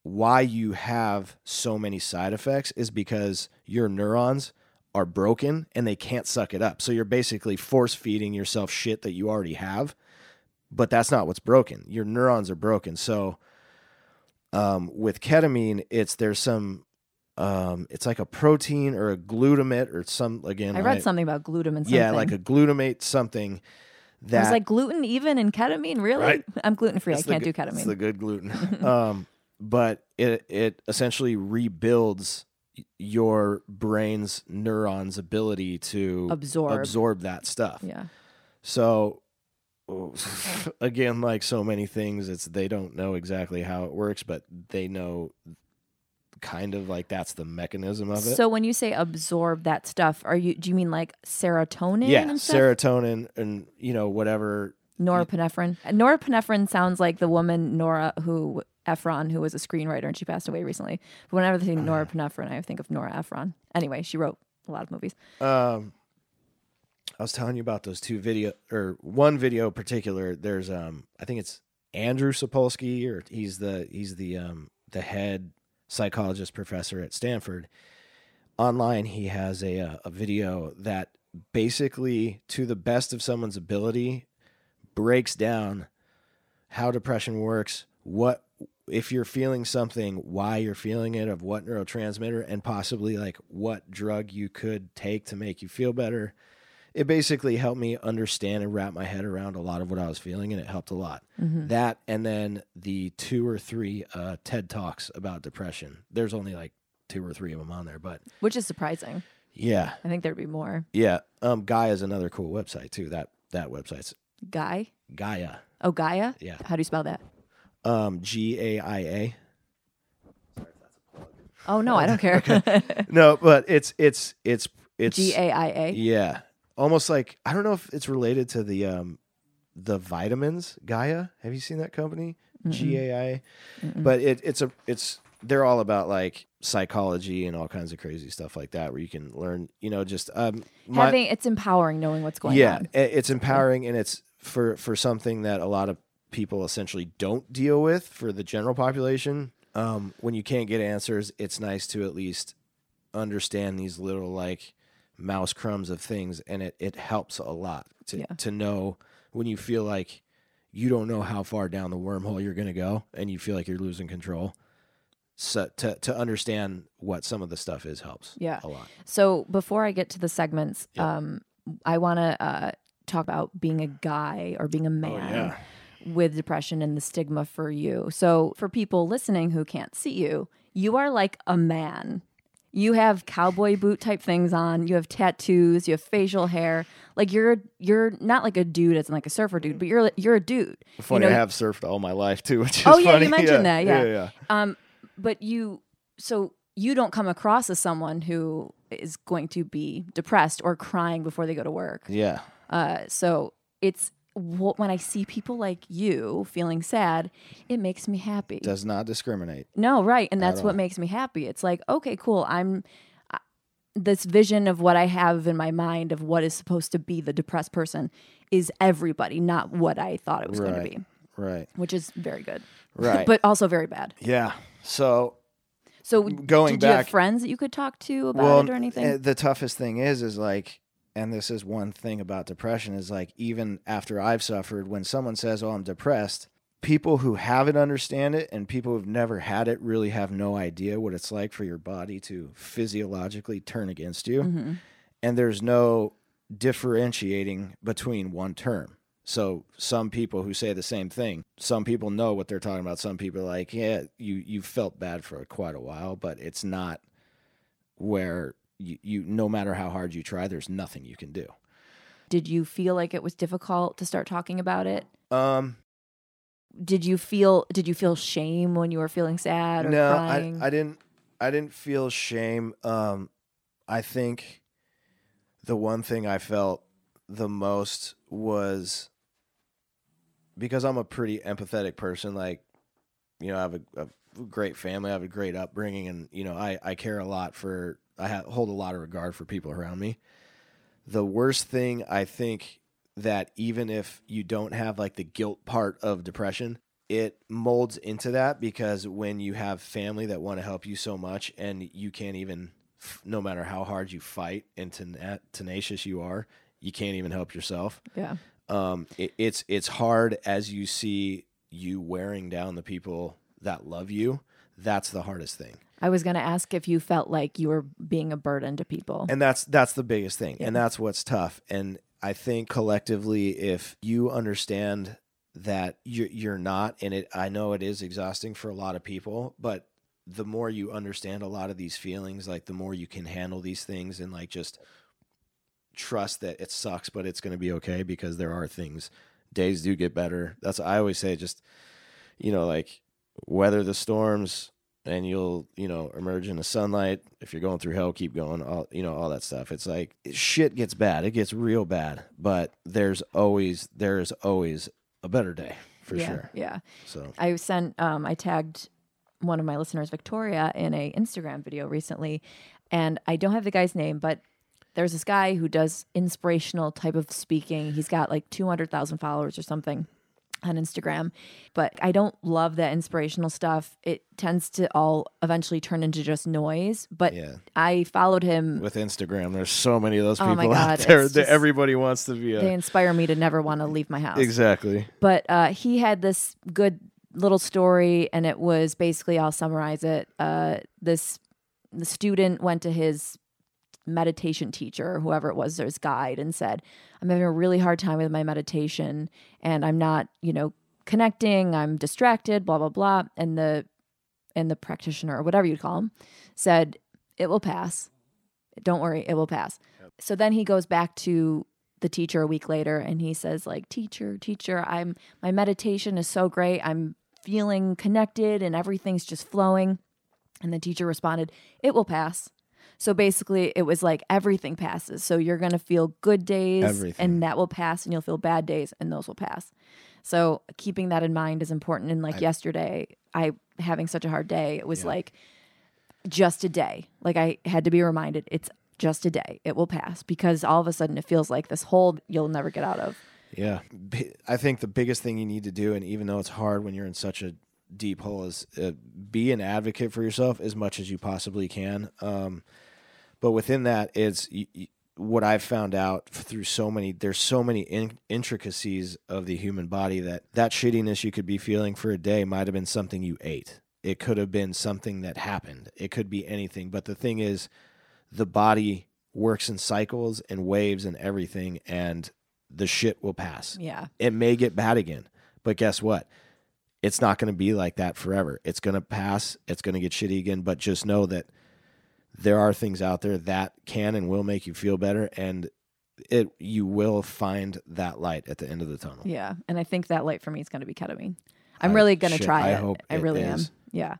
why you have so many side effects is because your neurons are broken and they can't suck it up. So you're basically force feeding yourself shit that you already have, but that's not what's broken. Your neurons are broken. So um, with ketamine, it's there's some um, it's like a protein or a glutamate or some again. I read something about glutamine. Yeah, like a glutamate something I was like gluten even in ketamine. Really? Right. I'm gluten free. I can't do ketamine. It's the good gluten. um, but it it essentially rebuilds your brain's neurons' ability to Absorb. absorb that stuff. yeah. So again, like so many things, it's they don't know exactly how it works, but they know kind of like that's the mechanism of it. So when you say absorb that stuff, are you? Do you mean like serotonin? yeah, and serotonin and you know whatever. Norepinephrine. Uh, Norepinephrine sounds like the woman Nora who Ephron, who was a screenwriter and she passed away recently. But whenever they think norepinephrine, I think of Nora Ephron. Anyway, she wrote a lot of movies. Um, I was telling you about those two video or one video in particular. There's um, I think it's Andrew Sapolsky, or he's the he's the um the head psychologist professor at Stanford. Online, he has a uh, a video that basically, to the best of someone's ability, breaks down how depression works, what if you're feeling something, why you're feeling it, of what neurotransmitter, and possibly like what drug you could take to make you feel better. It basically helped me understand and wrap my head around a lot of what I was feeling, and it helped a lot. That and then the two or three uh, TED talks about depression. There's only like two or three of them on there, but Which is surprising. yeah, I think there'd be more. yeah. Um, Gaia is another cool website too. That that website's Guy? Gaia. Oh, Gaia? Yeah. How do you spell that? Um, G A I A. Oh, no, I don't care. No, but it's it's it's it's G A I A. Yeah, almost like I don't know if it's related to the um the vitamins Gaia. Have you seen that company? G A I. But it it's a it's they're all about like psychology and all kinds of crazy stuff like that where you can learn, you know, just um my- Having it's empowering knowing what's going yeah, on. Yeah, it's empowering and it's for for something that a lot of people essentially don't deal with for the general population. Um, when you can't get answers, it's nice to at least understand these little like mouse crumbs of things, and it it helps a lot to Yeah. to know when you feel like you don't know how far down the wormhole you're going to go, and you feel like you're losing control. So to to understand what some of the stuff is helps Yeah. a lot. So before I get to the segments, Yeah. um, I want to uh, talk about being a guy or being a man Oh, yeah. with depression and the stigma for you. So for people listening who can't see you, you are like a man. You have cowboy boot type things on. You have tattoos. You have facial hair. Like you're you're not like a dude as in like a surfer dude, but you're you're a dude. Funny, you know, I have surfed all my life too, which is Oh, yeah, you funny. mentioned that, yeah. yeah, yeah. Um, but you, so you don't come across as someone who is going to be depressed or crying before they go to work. Yeah. Uh, so it's when I see people like you feeling sad, it makes me happy. Does not discriminate. No, right, and that's what all. makes me happy. It's like, okay, cool. I'm I- this vision of what I have in my mind of what is supposed to be the depressed person is everybody, not what I thought it was going to be, Right. which is very good, Right. but also very bad. yeah. So So Going did you have back- friends that you could talk to about well, it or anything? uh, the toughest thing is, is like, and this is one thing about depression is like, even after I've suffered, when someone says, "Oh, I'm depressed," people who have it understand it, and people who've never had it really have no idea what it's like for your body to physiologically turn against you. Mhm. and there's no differentiating between one term. So some people who say the same thing, some people know what they're talking about. Some people are like, yeah, you you felt bad for quite a while, but it's not where you, you no matter how hard you try, there's nothing you can do. Did you feel like it was difficult to start talking about it? Um, Did you feel did you feel shame when you were feeling sad or no, crying? I I didn't I didn't feel shame. Um, I think the one thing I felt the most was because I'm a pretty empathetic person. Like, you know, I have a, a great family, I have a great upbringing, and you know, I I care a lot for. I ha- hold a lot of regard for people around me. The worst thing I think that even if you don't have like the guilt part of depression, it molds into that because when you have family that want to help you so much and you can't even no matter how hard you fight and tena- tenacious you are you can't even help yourself yeah. um, it, it's it's hard as you see you wearing down the people that love you that's the hardest thing I was going to ask if you felt like you were being a burden to people. and that's that's the biggest thing and that's what's tough. And i think collectively if you understand that you're, you're not and it i know it is exhausting for a lot of people but the more you understand a lot of these feelings like the more you can handle these things and like just trust that it sucks but it's going to be okay because there are things. Days do get better. That's i always say just you know like weather the storms and you'll you know emerge in the sunlight. If you're going through hell keep going all you know all that stuff. It's like shit gets bad. It gets real bad. But there's always there's always a better day for yeah, sure. Yeah. so. I sent um I tagged one of my listeners Victoria in a Instagram video recently. And I don't have the guy's name but there's this guy who does inspirational type of speaking. He's got like 200,000 followers or something on Instagram. But I don't love that inspirational stuff. It tends to all eventually turn into just noise, but yeah I followed him with instagram there's so many of those Oh people my out there it's that just- everybody wants to be a they inspire me to never want to leave my house. exactly but uh, he had this good little story and it was basically i'll summarize it uh, this the student went to his meditation teacher whoever it was his guide and said i'm having a really hard time with my meditation and i'm not you know connecting i'm distracted blah blah blah. And the and the practitioner or whatever you'd call him said it will pass. Don't worry it will pass. So then he goes back to the teacher a week later and he says like teacher teacher i'm my meditation is so great. I'm feeling connected and everything's just flowing. And the teacher responded it will pass so basically it was like everything passes so you're going to feel good days Everything. and that will pass and you'll feel bad days and those will pass so keeping that in mind is important and like I- yesterday i having such a hard day it was Yeah. like just a day like i had to be reminded it's just a day it will pass because all of a sudden it feels like this hole you'll never get out of Yeah. I think the biggest thing you need to do, and even though it's hard when you're in such a deep hole, is uh, be an advocate for yourself as much as you possibly can. Um, but within that, it's y- y- what I've found out through so many, there's so many in- intricacies of the human body that that shittiness you could be feeling for a day might have been something you ate. It could have been something that happened. It could be anything. But the thing is, the body works in cycles and waves and everything, and the shit will pass yeah it may get bad again. But guess what? It's not going to be like that forever. It's going to pass. It's going to get shitty again. But just know that there are things out there that can and will make you feel better. And it you will find that light at the end of the tunnel. Yeah, and I think that light for me is going to be ketamine. I'm I- really going to try I it. hope I really am. Yeah.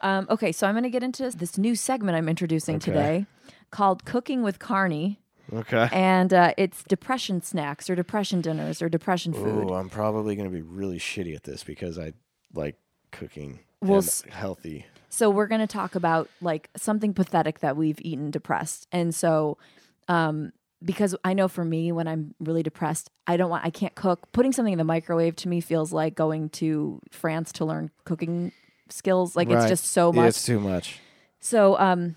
Um, okay, so I'm going to get into this new segment I'm introducing Okay. today called "Cooking with Carney," Okay. and uh, it's depression snacks or depression dinners or depression food. Ooh, I'm probably going to be really shitty at this because I like cooking Well, and healthy. So we're going to talk about like something pathetic that we've eaten depressed. And so um because I know for me when I'm really depressed, I don't want I can't cook. Putting something in the microwave to me feels like going to France to learn cooking skills. Like it's just so much. it's too much. So, um,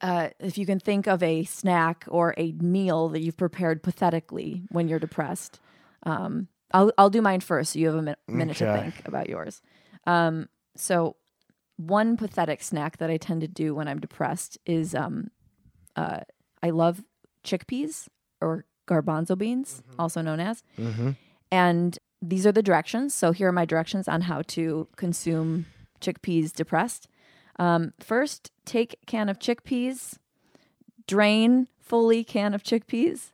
uh, if you can think of a snack or a meal that you've prepared pathetically when you're depressed, um, I'll I'll do mine first. So you have a min- minute to think about yours. Um, so one pathetic snack that I tend to do when I'm depressed is um, uh, I love chickpeas or garbanzo beans, also known as, Mm-hmm. and these are the directions. So here are my directions on how to consume chickpeas depressed. Um, first, take can of chickpeas, drain fully can of chickpeas,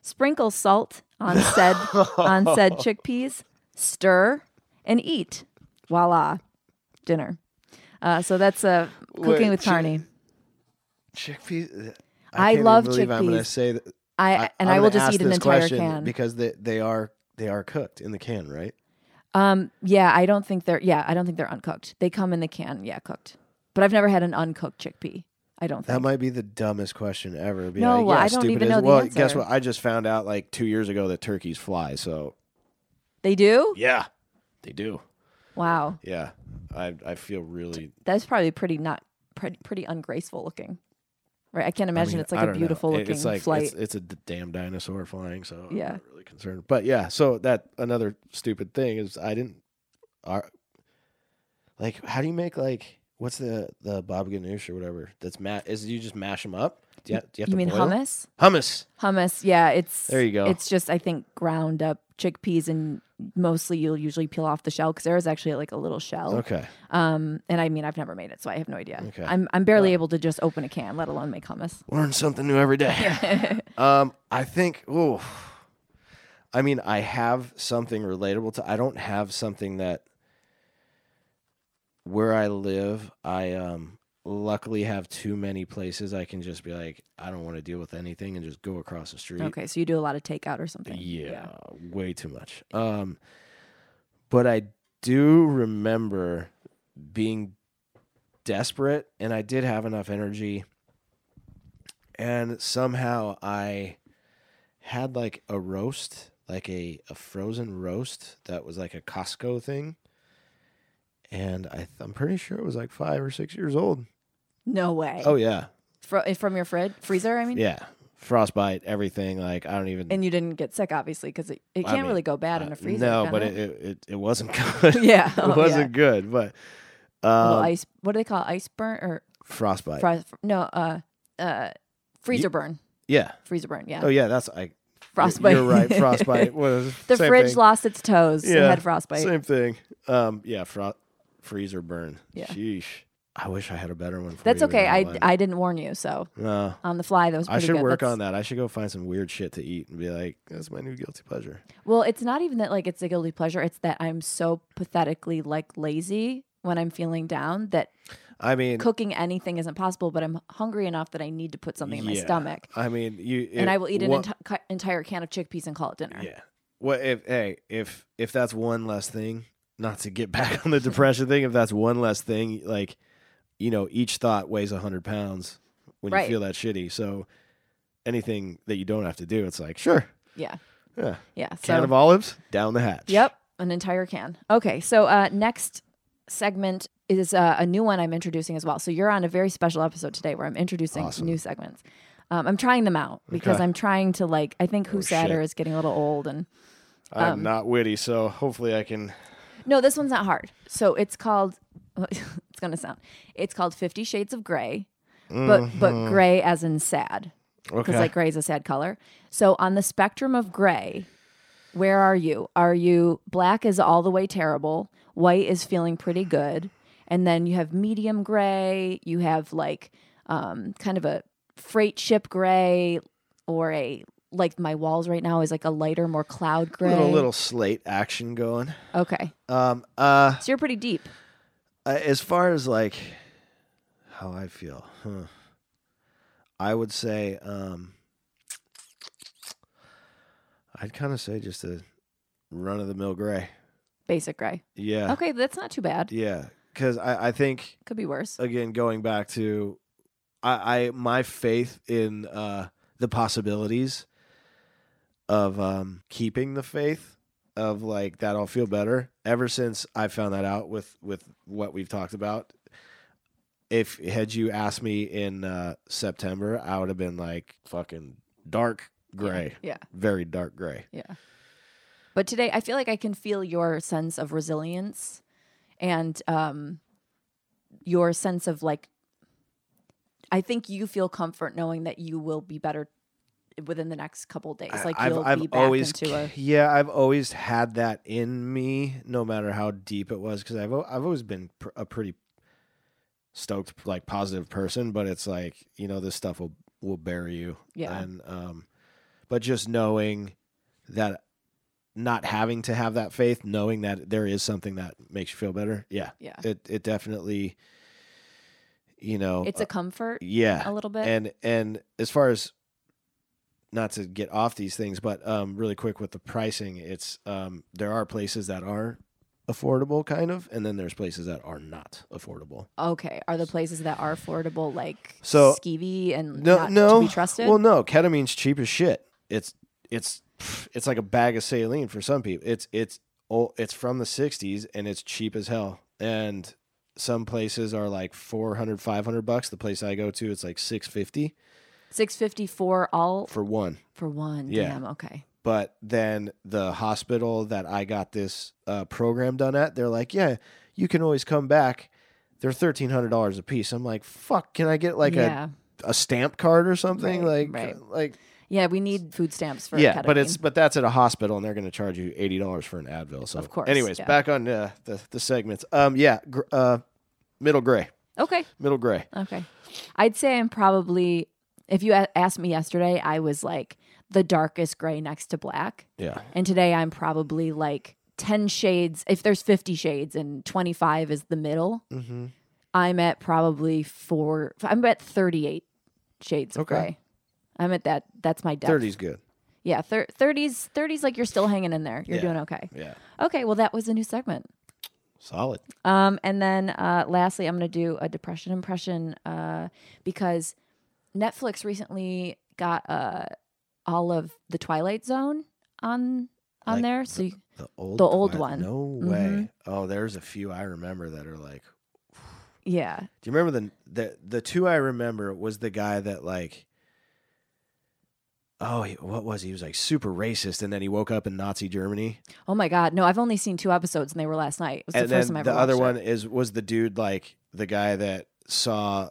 sprinkle salt on said on said chickpeas, stir, and eat. Voila, dinner. Uh, so that's uh, cooking Wait, with chi- Carney. Chickpeas. I can't love even believe I'm going to chickpeas. say that. I, and I'm I will gonna just ask eat an this entire question can. because they they are they are cooked in the can, right? Um, yeah, I don't think they're. Yeah, I don't think they're uncooked. They come in the can. Yeah, cooked. But I've never had an uncooked chickpea. I don't think. That might be the dumbest question ever. Be No, like, yeah, I don't stupid even is- know the Well, guess answer. what? I just found out like two years ago that turkeys fly. So they do. yeah, they do. Wow, Yeah, I I feel really. that's probably pretty not pretty pretty ungraceful looking. Right, I can't I imagine mean, it's like a know. beautiful It- looking It's like flight. it's, it's a d- damn dinosaur flying. So yeah, I'm really concerned. But yeah, so that another stupid thing is I didn't. Are, like, how do you make like what's the the baba ganoush or whatever? That's ma- Is you just mash them up? Do you, do you have you to mean boil hummus? Hummus. Hummus, yeah, it's There you go. It's just I think ground up chickpeas and mostly you'll usually peel off the shell because there is actually like a little shell. Okay. Um, and I mean I've never made it, so I have no idea. Okay. I'm I'm barely able to just open a can, let alone make hummus. Learn something new every day. um, I think. Oh, I mean, I have something relatable to. I don't have something that where I live. I um luckily have too many places I can just be like, I don't want to deal with anything and just go across the street. Okay, so you do a lot of takeout or something. Yeah, way too much. Um, but I do remember being desperate, and I did have enough energy, and somehow I had like a roast, like a a frozen roast that was like a Costco thing. And I th- I'm pretty sure it was like five or six years old. No way. Oh yeah, Fro- eh, from your fridge freezer, I mean. yeah, frostbite, everything. Like I don't even. And you didn't get sick, obviously, because it, it can't mean, really go bad in Uh, a freezer. No, but it, it, it, it, it wasn't good. yeah, it oh, wasn't yeah. good, but um, ice. What do they call it? ice burn or frostbite. fro- no? Uh, uh, freezer burn. yeah. Freezer burn. Yeah. Oh yeah, that's I. frostbite. You're right. Frostbite was the fridge thing. lost its toes. It Yeah, had frostbite. Same thing. Um. Yeah. Fro- freezer burn. Yeah. Sheesh. I wish I had a better one. For That's okay. I, what? I didn't warn you, so No. on the fly that was I should good. work That's- on that. I should go find some weird shit to eat and be like, "That's my new guilty pleasure." Well, it's not even that like it's a guilty pleasure. It's that I'm so pathetically like lazy when I'm feeling down that I mean, cooking anything isn't possible. But I'm hungry enough that I need to put something in my stomach, I mean, you and I will eat an what- enti- entire can of chickpeas and call it dinner. Yeah. Well, if hey if if that's one less thing, not to get back on the depression thing, if that's one less thing, like you know, each thought weighs a hundred pounds when Right. you feel that shitty. So anything that you don't have to do, it's like sure, Yeah, yeah, yeah. can So of olives down the hatch. Yep, an entire can. Okay, so uh, next segment is uh, a new one I'm introducing as well. So you're on a very special episode today where I'm introducing Awesome. new segments. Um, I'm trying them out because Okay. I'm trying to like. I think Who Oh, Sadder shit. is getting a little old, and I'm um, not witty, so hopefully I can. No, this one's not hard. So it's called. it's gonna sound. It's called Fifty Shades of Gray, but but gray as in sad because Okay. like gray is a sad color. So on the spectrum of gray, where are you? Are you black is all the way terrible, white is feeling pretty good, and then you have medium gray, you have like um, kind of a freight ship gray or a like my walls right now is like a lighter, more cloud gray. Little little slate action going. Okay, Um. Uh. so you're pretty deep. Uh, as far as like how I feel, huh. I would say um I'd kind of say just a run of the mill gray. Basic gray. Yeah. Okay, that's not too bad. Yeah. Cuz I I think Could be worse. again going back to I I my faith in uh the possibilities of um keeping the faith of like that I'll feel better ever since I found that out with with what we've talked about if had you asked me in uh September I would have been like fucking dark gray Yeah. very dark gray Yeah. But today, I feel like I can feel your sense of resilience and um, your sense of like, I think you feel comfort knowing that you will be better within the next couple days. Like I've, you'll I've be back always into a. yeah I've always had that in me no matter how deep it was because I've I've always been pr- a pretty stoked like positive person but it's like you know this stuff will will bury you Yeah. and um but just knowing that not having to have that faith knowing that there is something that makes you feel better yeah Yeah. it it definitely you know It's uh, a comfort yeah a little bit. and and as far as not to get off these things but um really quick with the pricing it's um there are places that are affordable kind of and then there's places that are not affordable. Okay. Are the places that are affordable like So- skeevy and no not no. to be trusted? well no ketamine's cheap as shit. It's it's it's like a bag of saline for some people it's it's oh it's from the 60s and it's cheap as hell. And some places are like 400 500 bucks. The place i go to it's like 650 Six fifty for all for one for one. Yeah. Damn. Okay. but then the hospital that I got this uh, program done at, they're like, yeah, you can always come back. They're thirteen hundred dollars a piece. I'm like, fuck, can I get like yeah. a, a stamp card or something? Right, like, right. like Yeah. We need food stamps for. yeah, but it's but that's at a hospital and they're going to charge you eighty dollars for an Advil. So Of course, anyways, yeah. back on uh, the the segments. Um, yeah, gr- uh, middle gray, okay. middle gray. Okay. I'd say I'm probably, if you a- asked me yesterday, I was like the darkest gray next to black. Yeah, And today I'm probably like 10 shades. If there's 50 shades and 25 is the middle, mm-hmm. I'm at probably four, I'm at 38 shades of Okay. gray. I'm at that. That's my depth. thirty's good. Yeah. Thir- 30s, 30s like you're still hanging in there. You're Yeah. doing okay. Yeah, Okay. Well, that was a new segment. solid. Um, and then uh, lastly, I'm going to do a depression impression uh, because Netflix recently got uh, all of the Twilight Zone on on Like there. So you, The old, The old one. No Mhm. way. Oh, there's a few I remember that are like. yeah, Do you remember the the the two I remember was the guy that like. Oh, he, what was he? He was like super racist, and then he woke up in Nazi Germany. oh my god, no, I've only seen two episodes and they were last night. It was and the first then time I ever the other one it. is was the dude like the guy that saw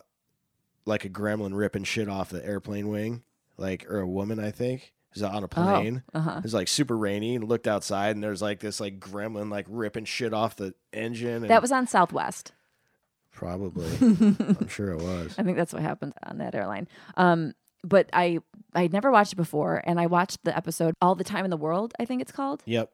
like a gremlin ripping shit off the airplane wing, like or a woman I think. Is on a plane. Uh huh. It was like super rainy and looked outside and there's like this like gremlin like ripping shit off the engine. And That was on Southwest. probably. I'm sure it was. I think that's what happened on that airline. Um, but I I'd never watched it before, and I watched the episode "All the Time in the World." I think it's called, Yep.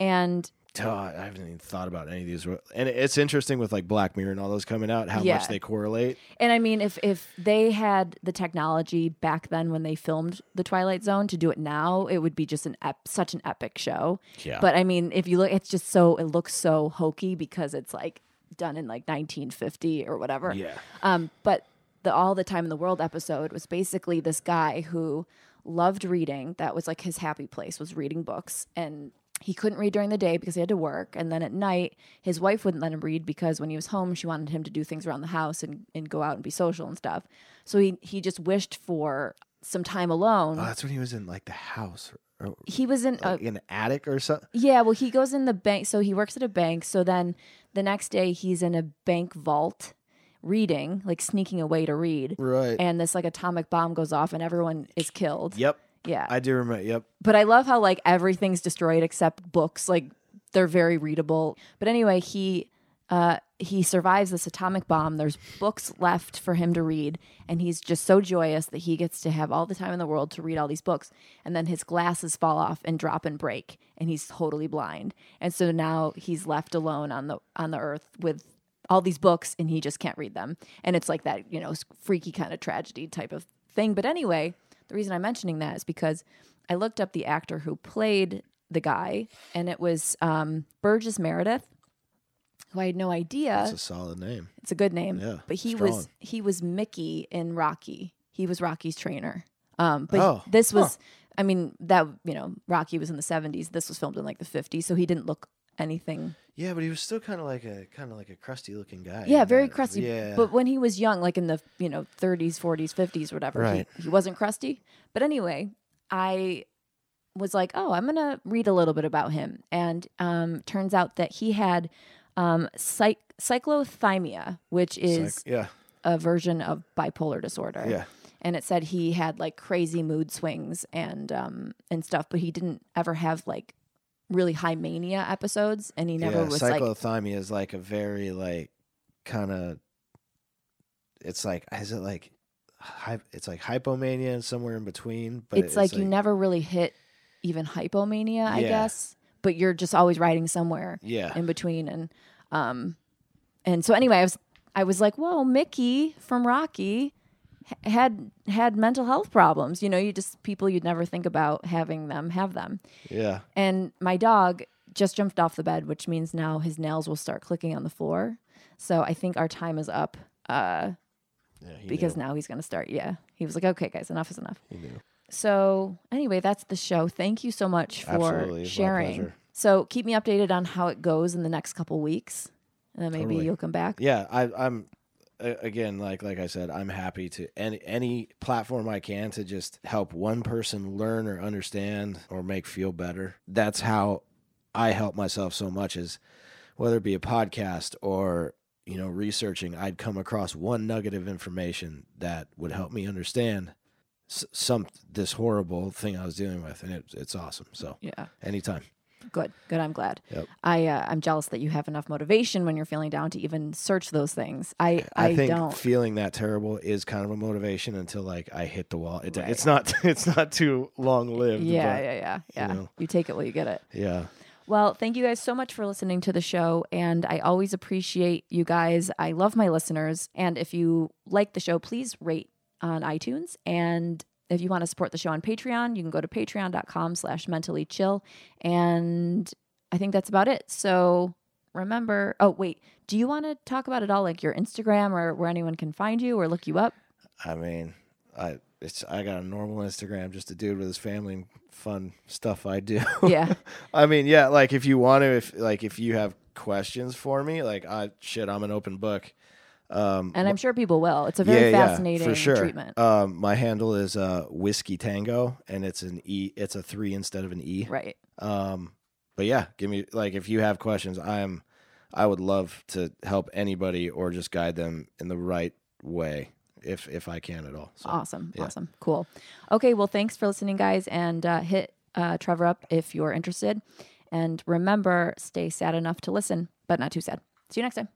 and Oh, I haven't even thought about any of these. And it's interesting with like Black Mirror and all those coming out, how Yeah. much they correlate. And I mean, if if they had the technology back then when they filmed the Twilight Zone to do it now, it would be just an ep- such an epic show. Yeah. But I mean, if you look, it's just so it looks so hokey because it's like done in like 1950 or whatever. yeah. Um, but the All the Time in the World episode was basically this guy who loved reading. That was like his happy place was reading books, and he couldn't read during the day because he had to work. And then at night, his wife wouldn't let him read because when he was home, she wanted him to do things around the house and, and go out and be social and stuff. So he he just wished for some time alone. Oh, that's when he was in like the house or he was in a, an attic or something. yeah, well, he goes in the bank. So he works at a bank. So then the next day, he's in a bank vault reading, like sneaking away to read. Right. And this like atomic bomb goes off and everyone is killed. yep. Yeah. I do remember. Yep. but I love how like everything's destroyed except books. Like they're very readable. But anyway, he uh he survives this atomic bomb. There's books left for him to read, and he's just so joyous that he gets to have all the time in the world to read all these books. And then his glasses fall off and drop and break, and he's totally blind. And so now he's left alone on the on the earth with all these books, and he just can't read them. And it's like that, you know, freaky kind of tragedy type of thing. But anyway, the reason I'm mentioning that is because I looked up the actor who played the guy, and it was um, Burgess Meredith who I had no idea. That's a solid name. It's a good name. Yeah, But he strong. was he was Mickey in Rocky. He was Rocky's trainer. Um, but Oh, this was, I mean, that you know, Rocky was in the seventies. This was filmed in like the fifties, so he didn't look anything. Yeah, but he was still kind of like a kind of like a crusty looking guy. Yeah, very that- crusty. Yeah, But when he was young, like in the you know thirties, forties, fifties, whatever, Right. he, he wasn't crusty. But anyway, I was like, oh, I'm gonna read a little bit about him, and um, turns out that he had um, psych- cyclothymia, which is like- yeah, a version of bipolar disorder. yeah, And it said he had like crazy mood swings and um and stuff, but he didn't ever have like really high mania episodes and he never yeah. was like Cyclothymia is like a very like kind of. It's like is it like, hy- it's like hypomania and somewhere in between. But it's, like, you never really hit even hypomania, I guess. But you're just always riding somewhere Yeah, in between and um and so anyway, I was I was like, "Whoa, Mickey from Rocky had had mental health problems. You know, you just people you'd never think about having them have them." yeah. And my dog just jumped off the bed, which means now his nails will start clicking on the floor. So I think our time is up uh, yeah because knew. now he's going to start. Yeah. He was like, okay, guys, enough is enough. He knew. So anyway, that's the show. Thank you so much for Absolutely, sharing. So keep me updated on how it goes in the next couple weeks. And then maybe Totally. you'll come back. Yeah, I, I'm again like like I said, I'm happy to any any platform I can to just help one person learn or understand or make feel better. That's how I help myself so much is whether it be a podcast or you know researching, I'd come across one nugget of information that would help me understand s- some this horrible thing I was dealing with, and it, it's awesome. So Yeah. anytime, Good. Good. I'm glad. Yep. I uh, I'm jealous that you have enough motivation when you're feeling down to even search those things. I I, I, think don't. feeling that terrible is kind of a motivation until like I hit the wall. It, Right. It's not it's not too long lived. Yeah, but, yeah, yeah, yeah. know. you take it while you get it. yeah. Well, thank you guys so much for listening to the show. And I always appreciate you guys. I love my listeners. And if you like the show, please rate on iTunes. And if you want to support the show on Patreon, you can go to patreon.com slash mentally chill. And I think that's about it. So remember, oh, wait, do you want to talk about it all, like your Instagram or where anyone can find you or look you up? I mean, I it's I got a normal Instagram, just a dude with his family and fun stuff I do. Yeah. I mean, yeah, like if you want to, if like if you have questions for me, like I shit, I'm an open book. Um, And I'm sure people will. It's a very yeah, fascinating for sure. treatment. Um, my handle is uh whiskey tango, and it's an e. It's a three instead of an e. Right. Um, but yeah, give me like if you have questions, I am I would love to help anybody or just guide them in the right way if if I can at all. So Awesome. yeah. Awesome. Cool. Okay. Well, thanks for listening, guys. And uh, hit uh, Trevor up if you're interested. And remember, stay sad enough to listen, but not too sad. See you next time.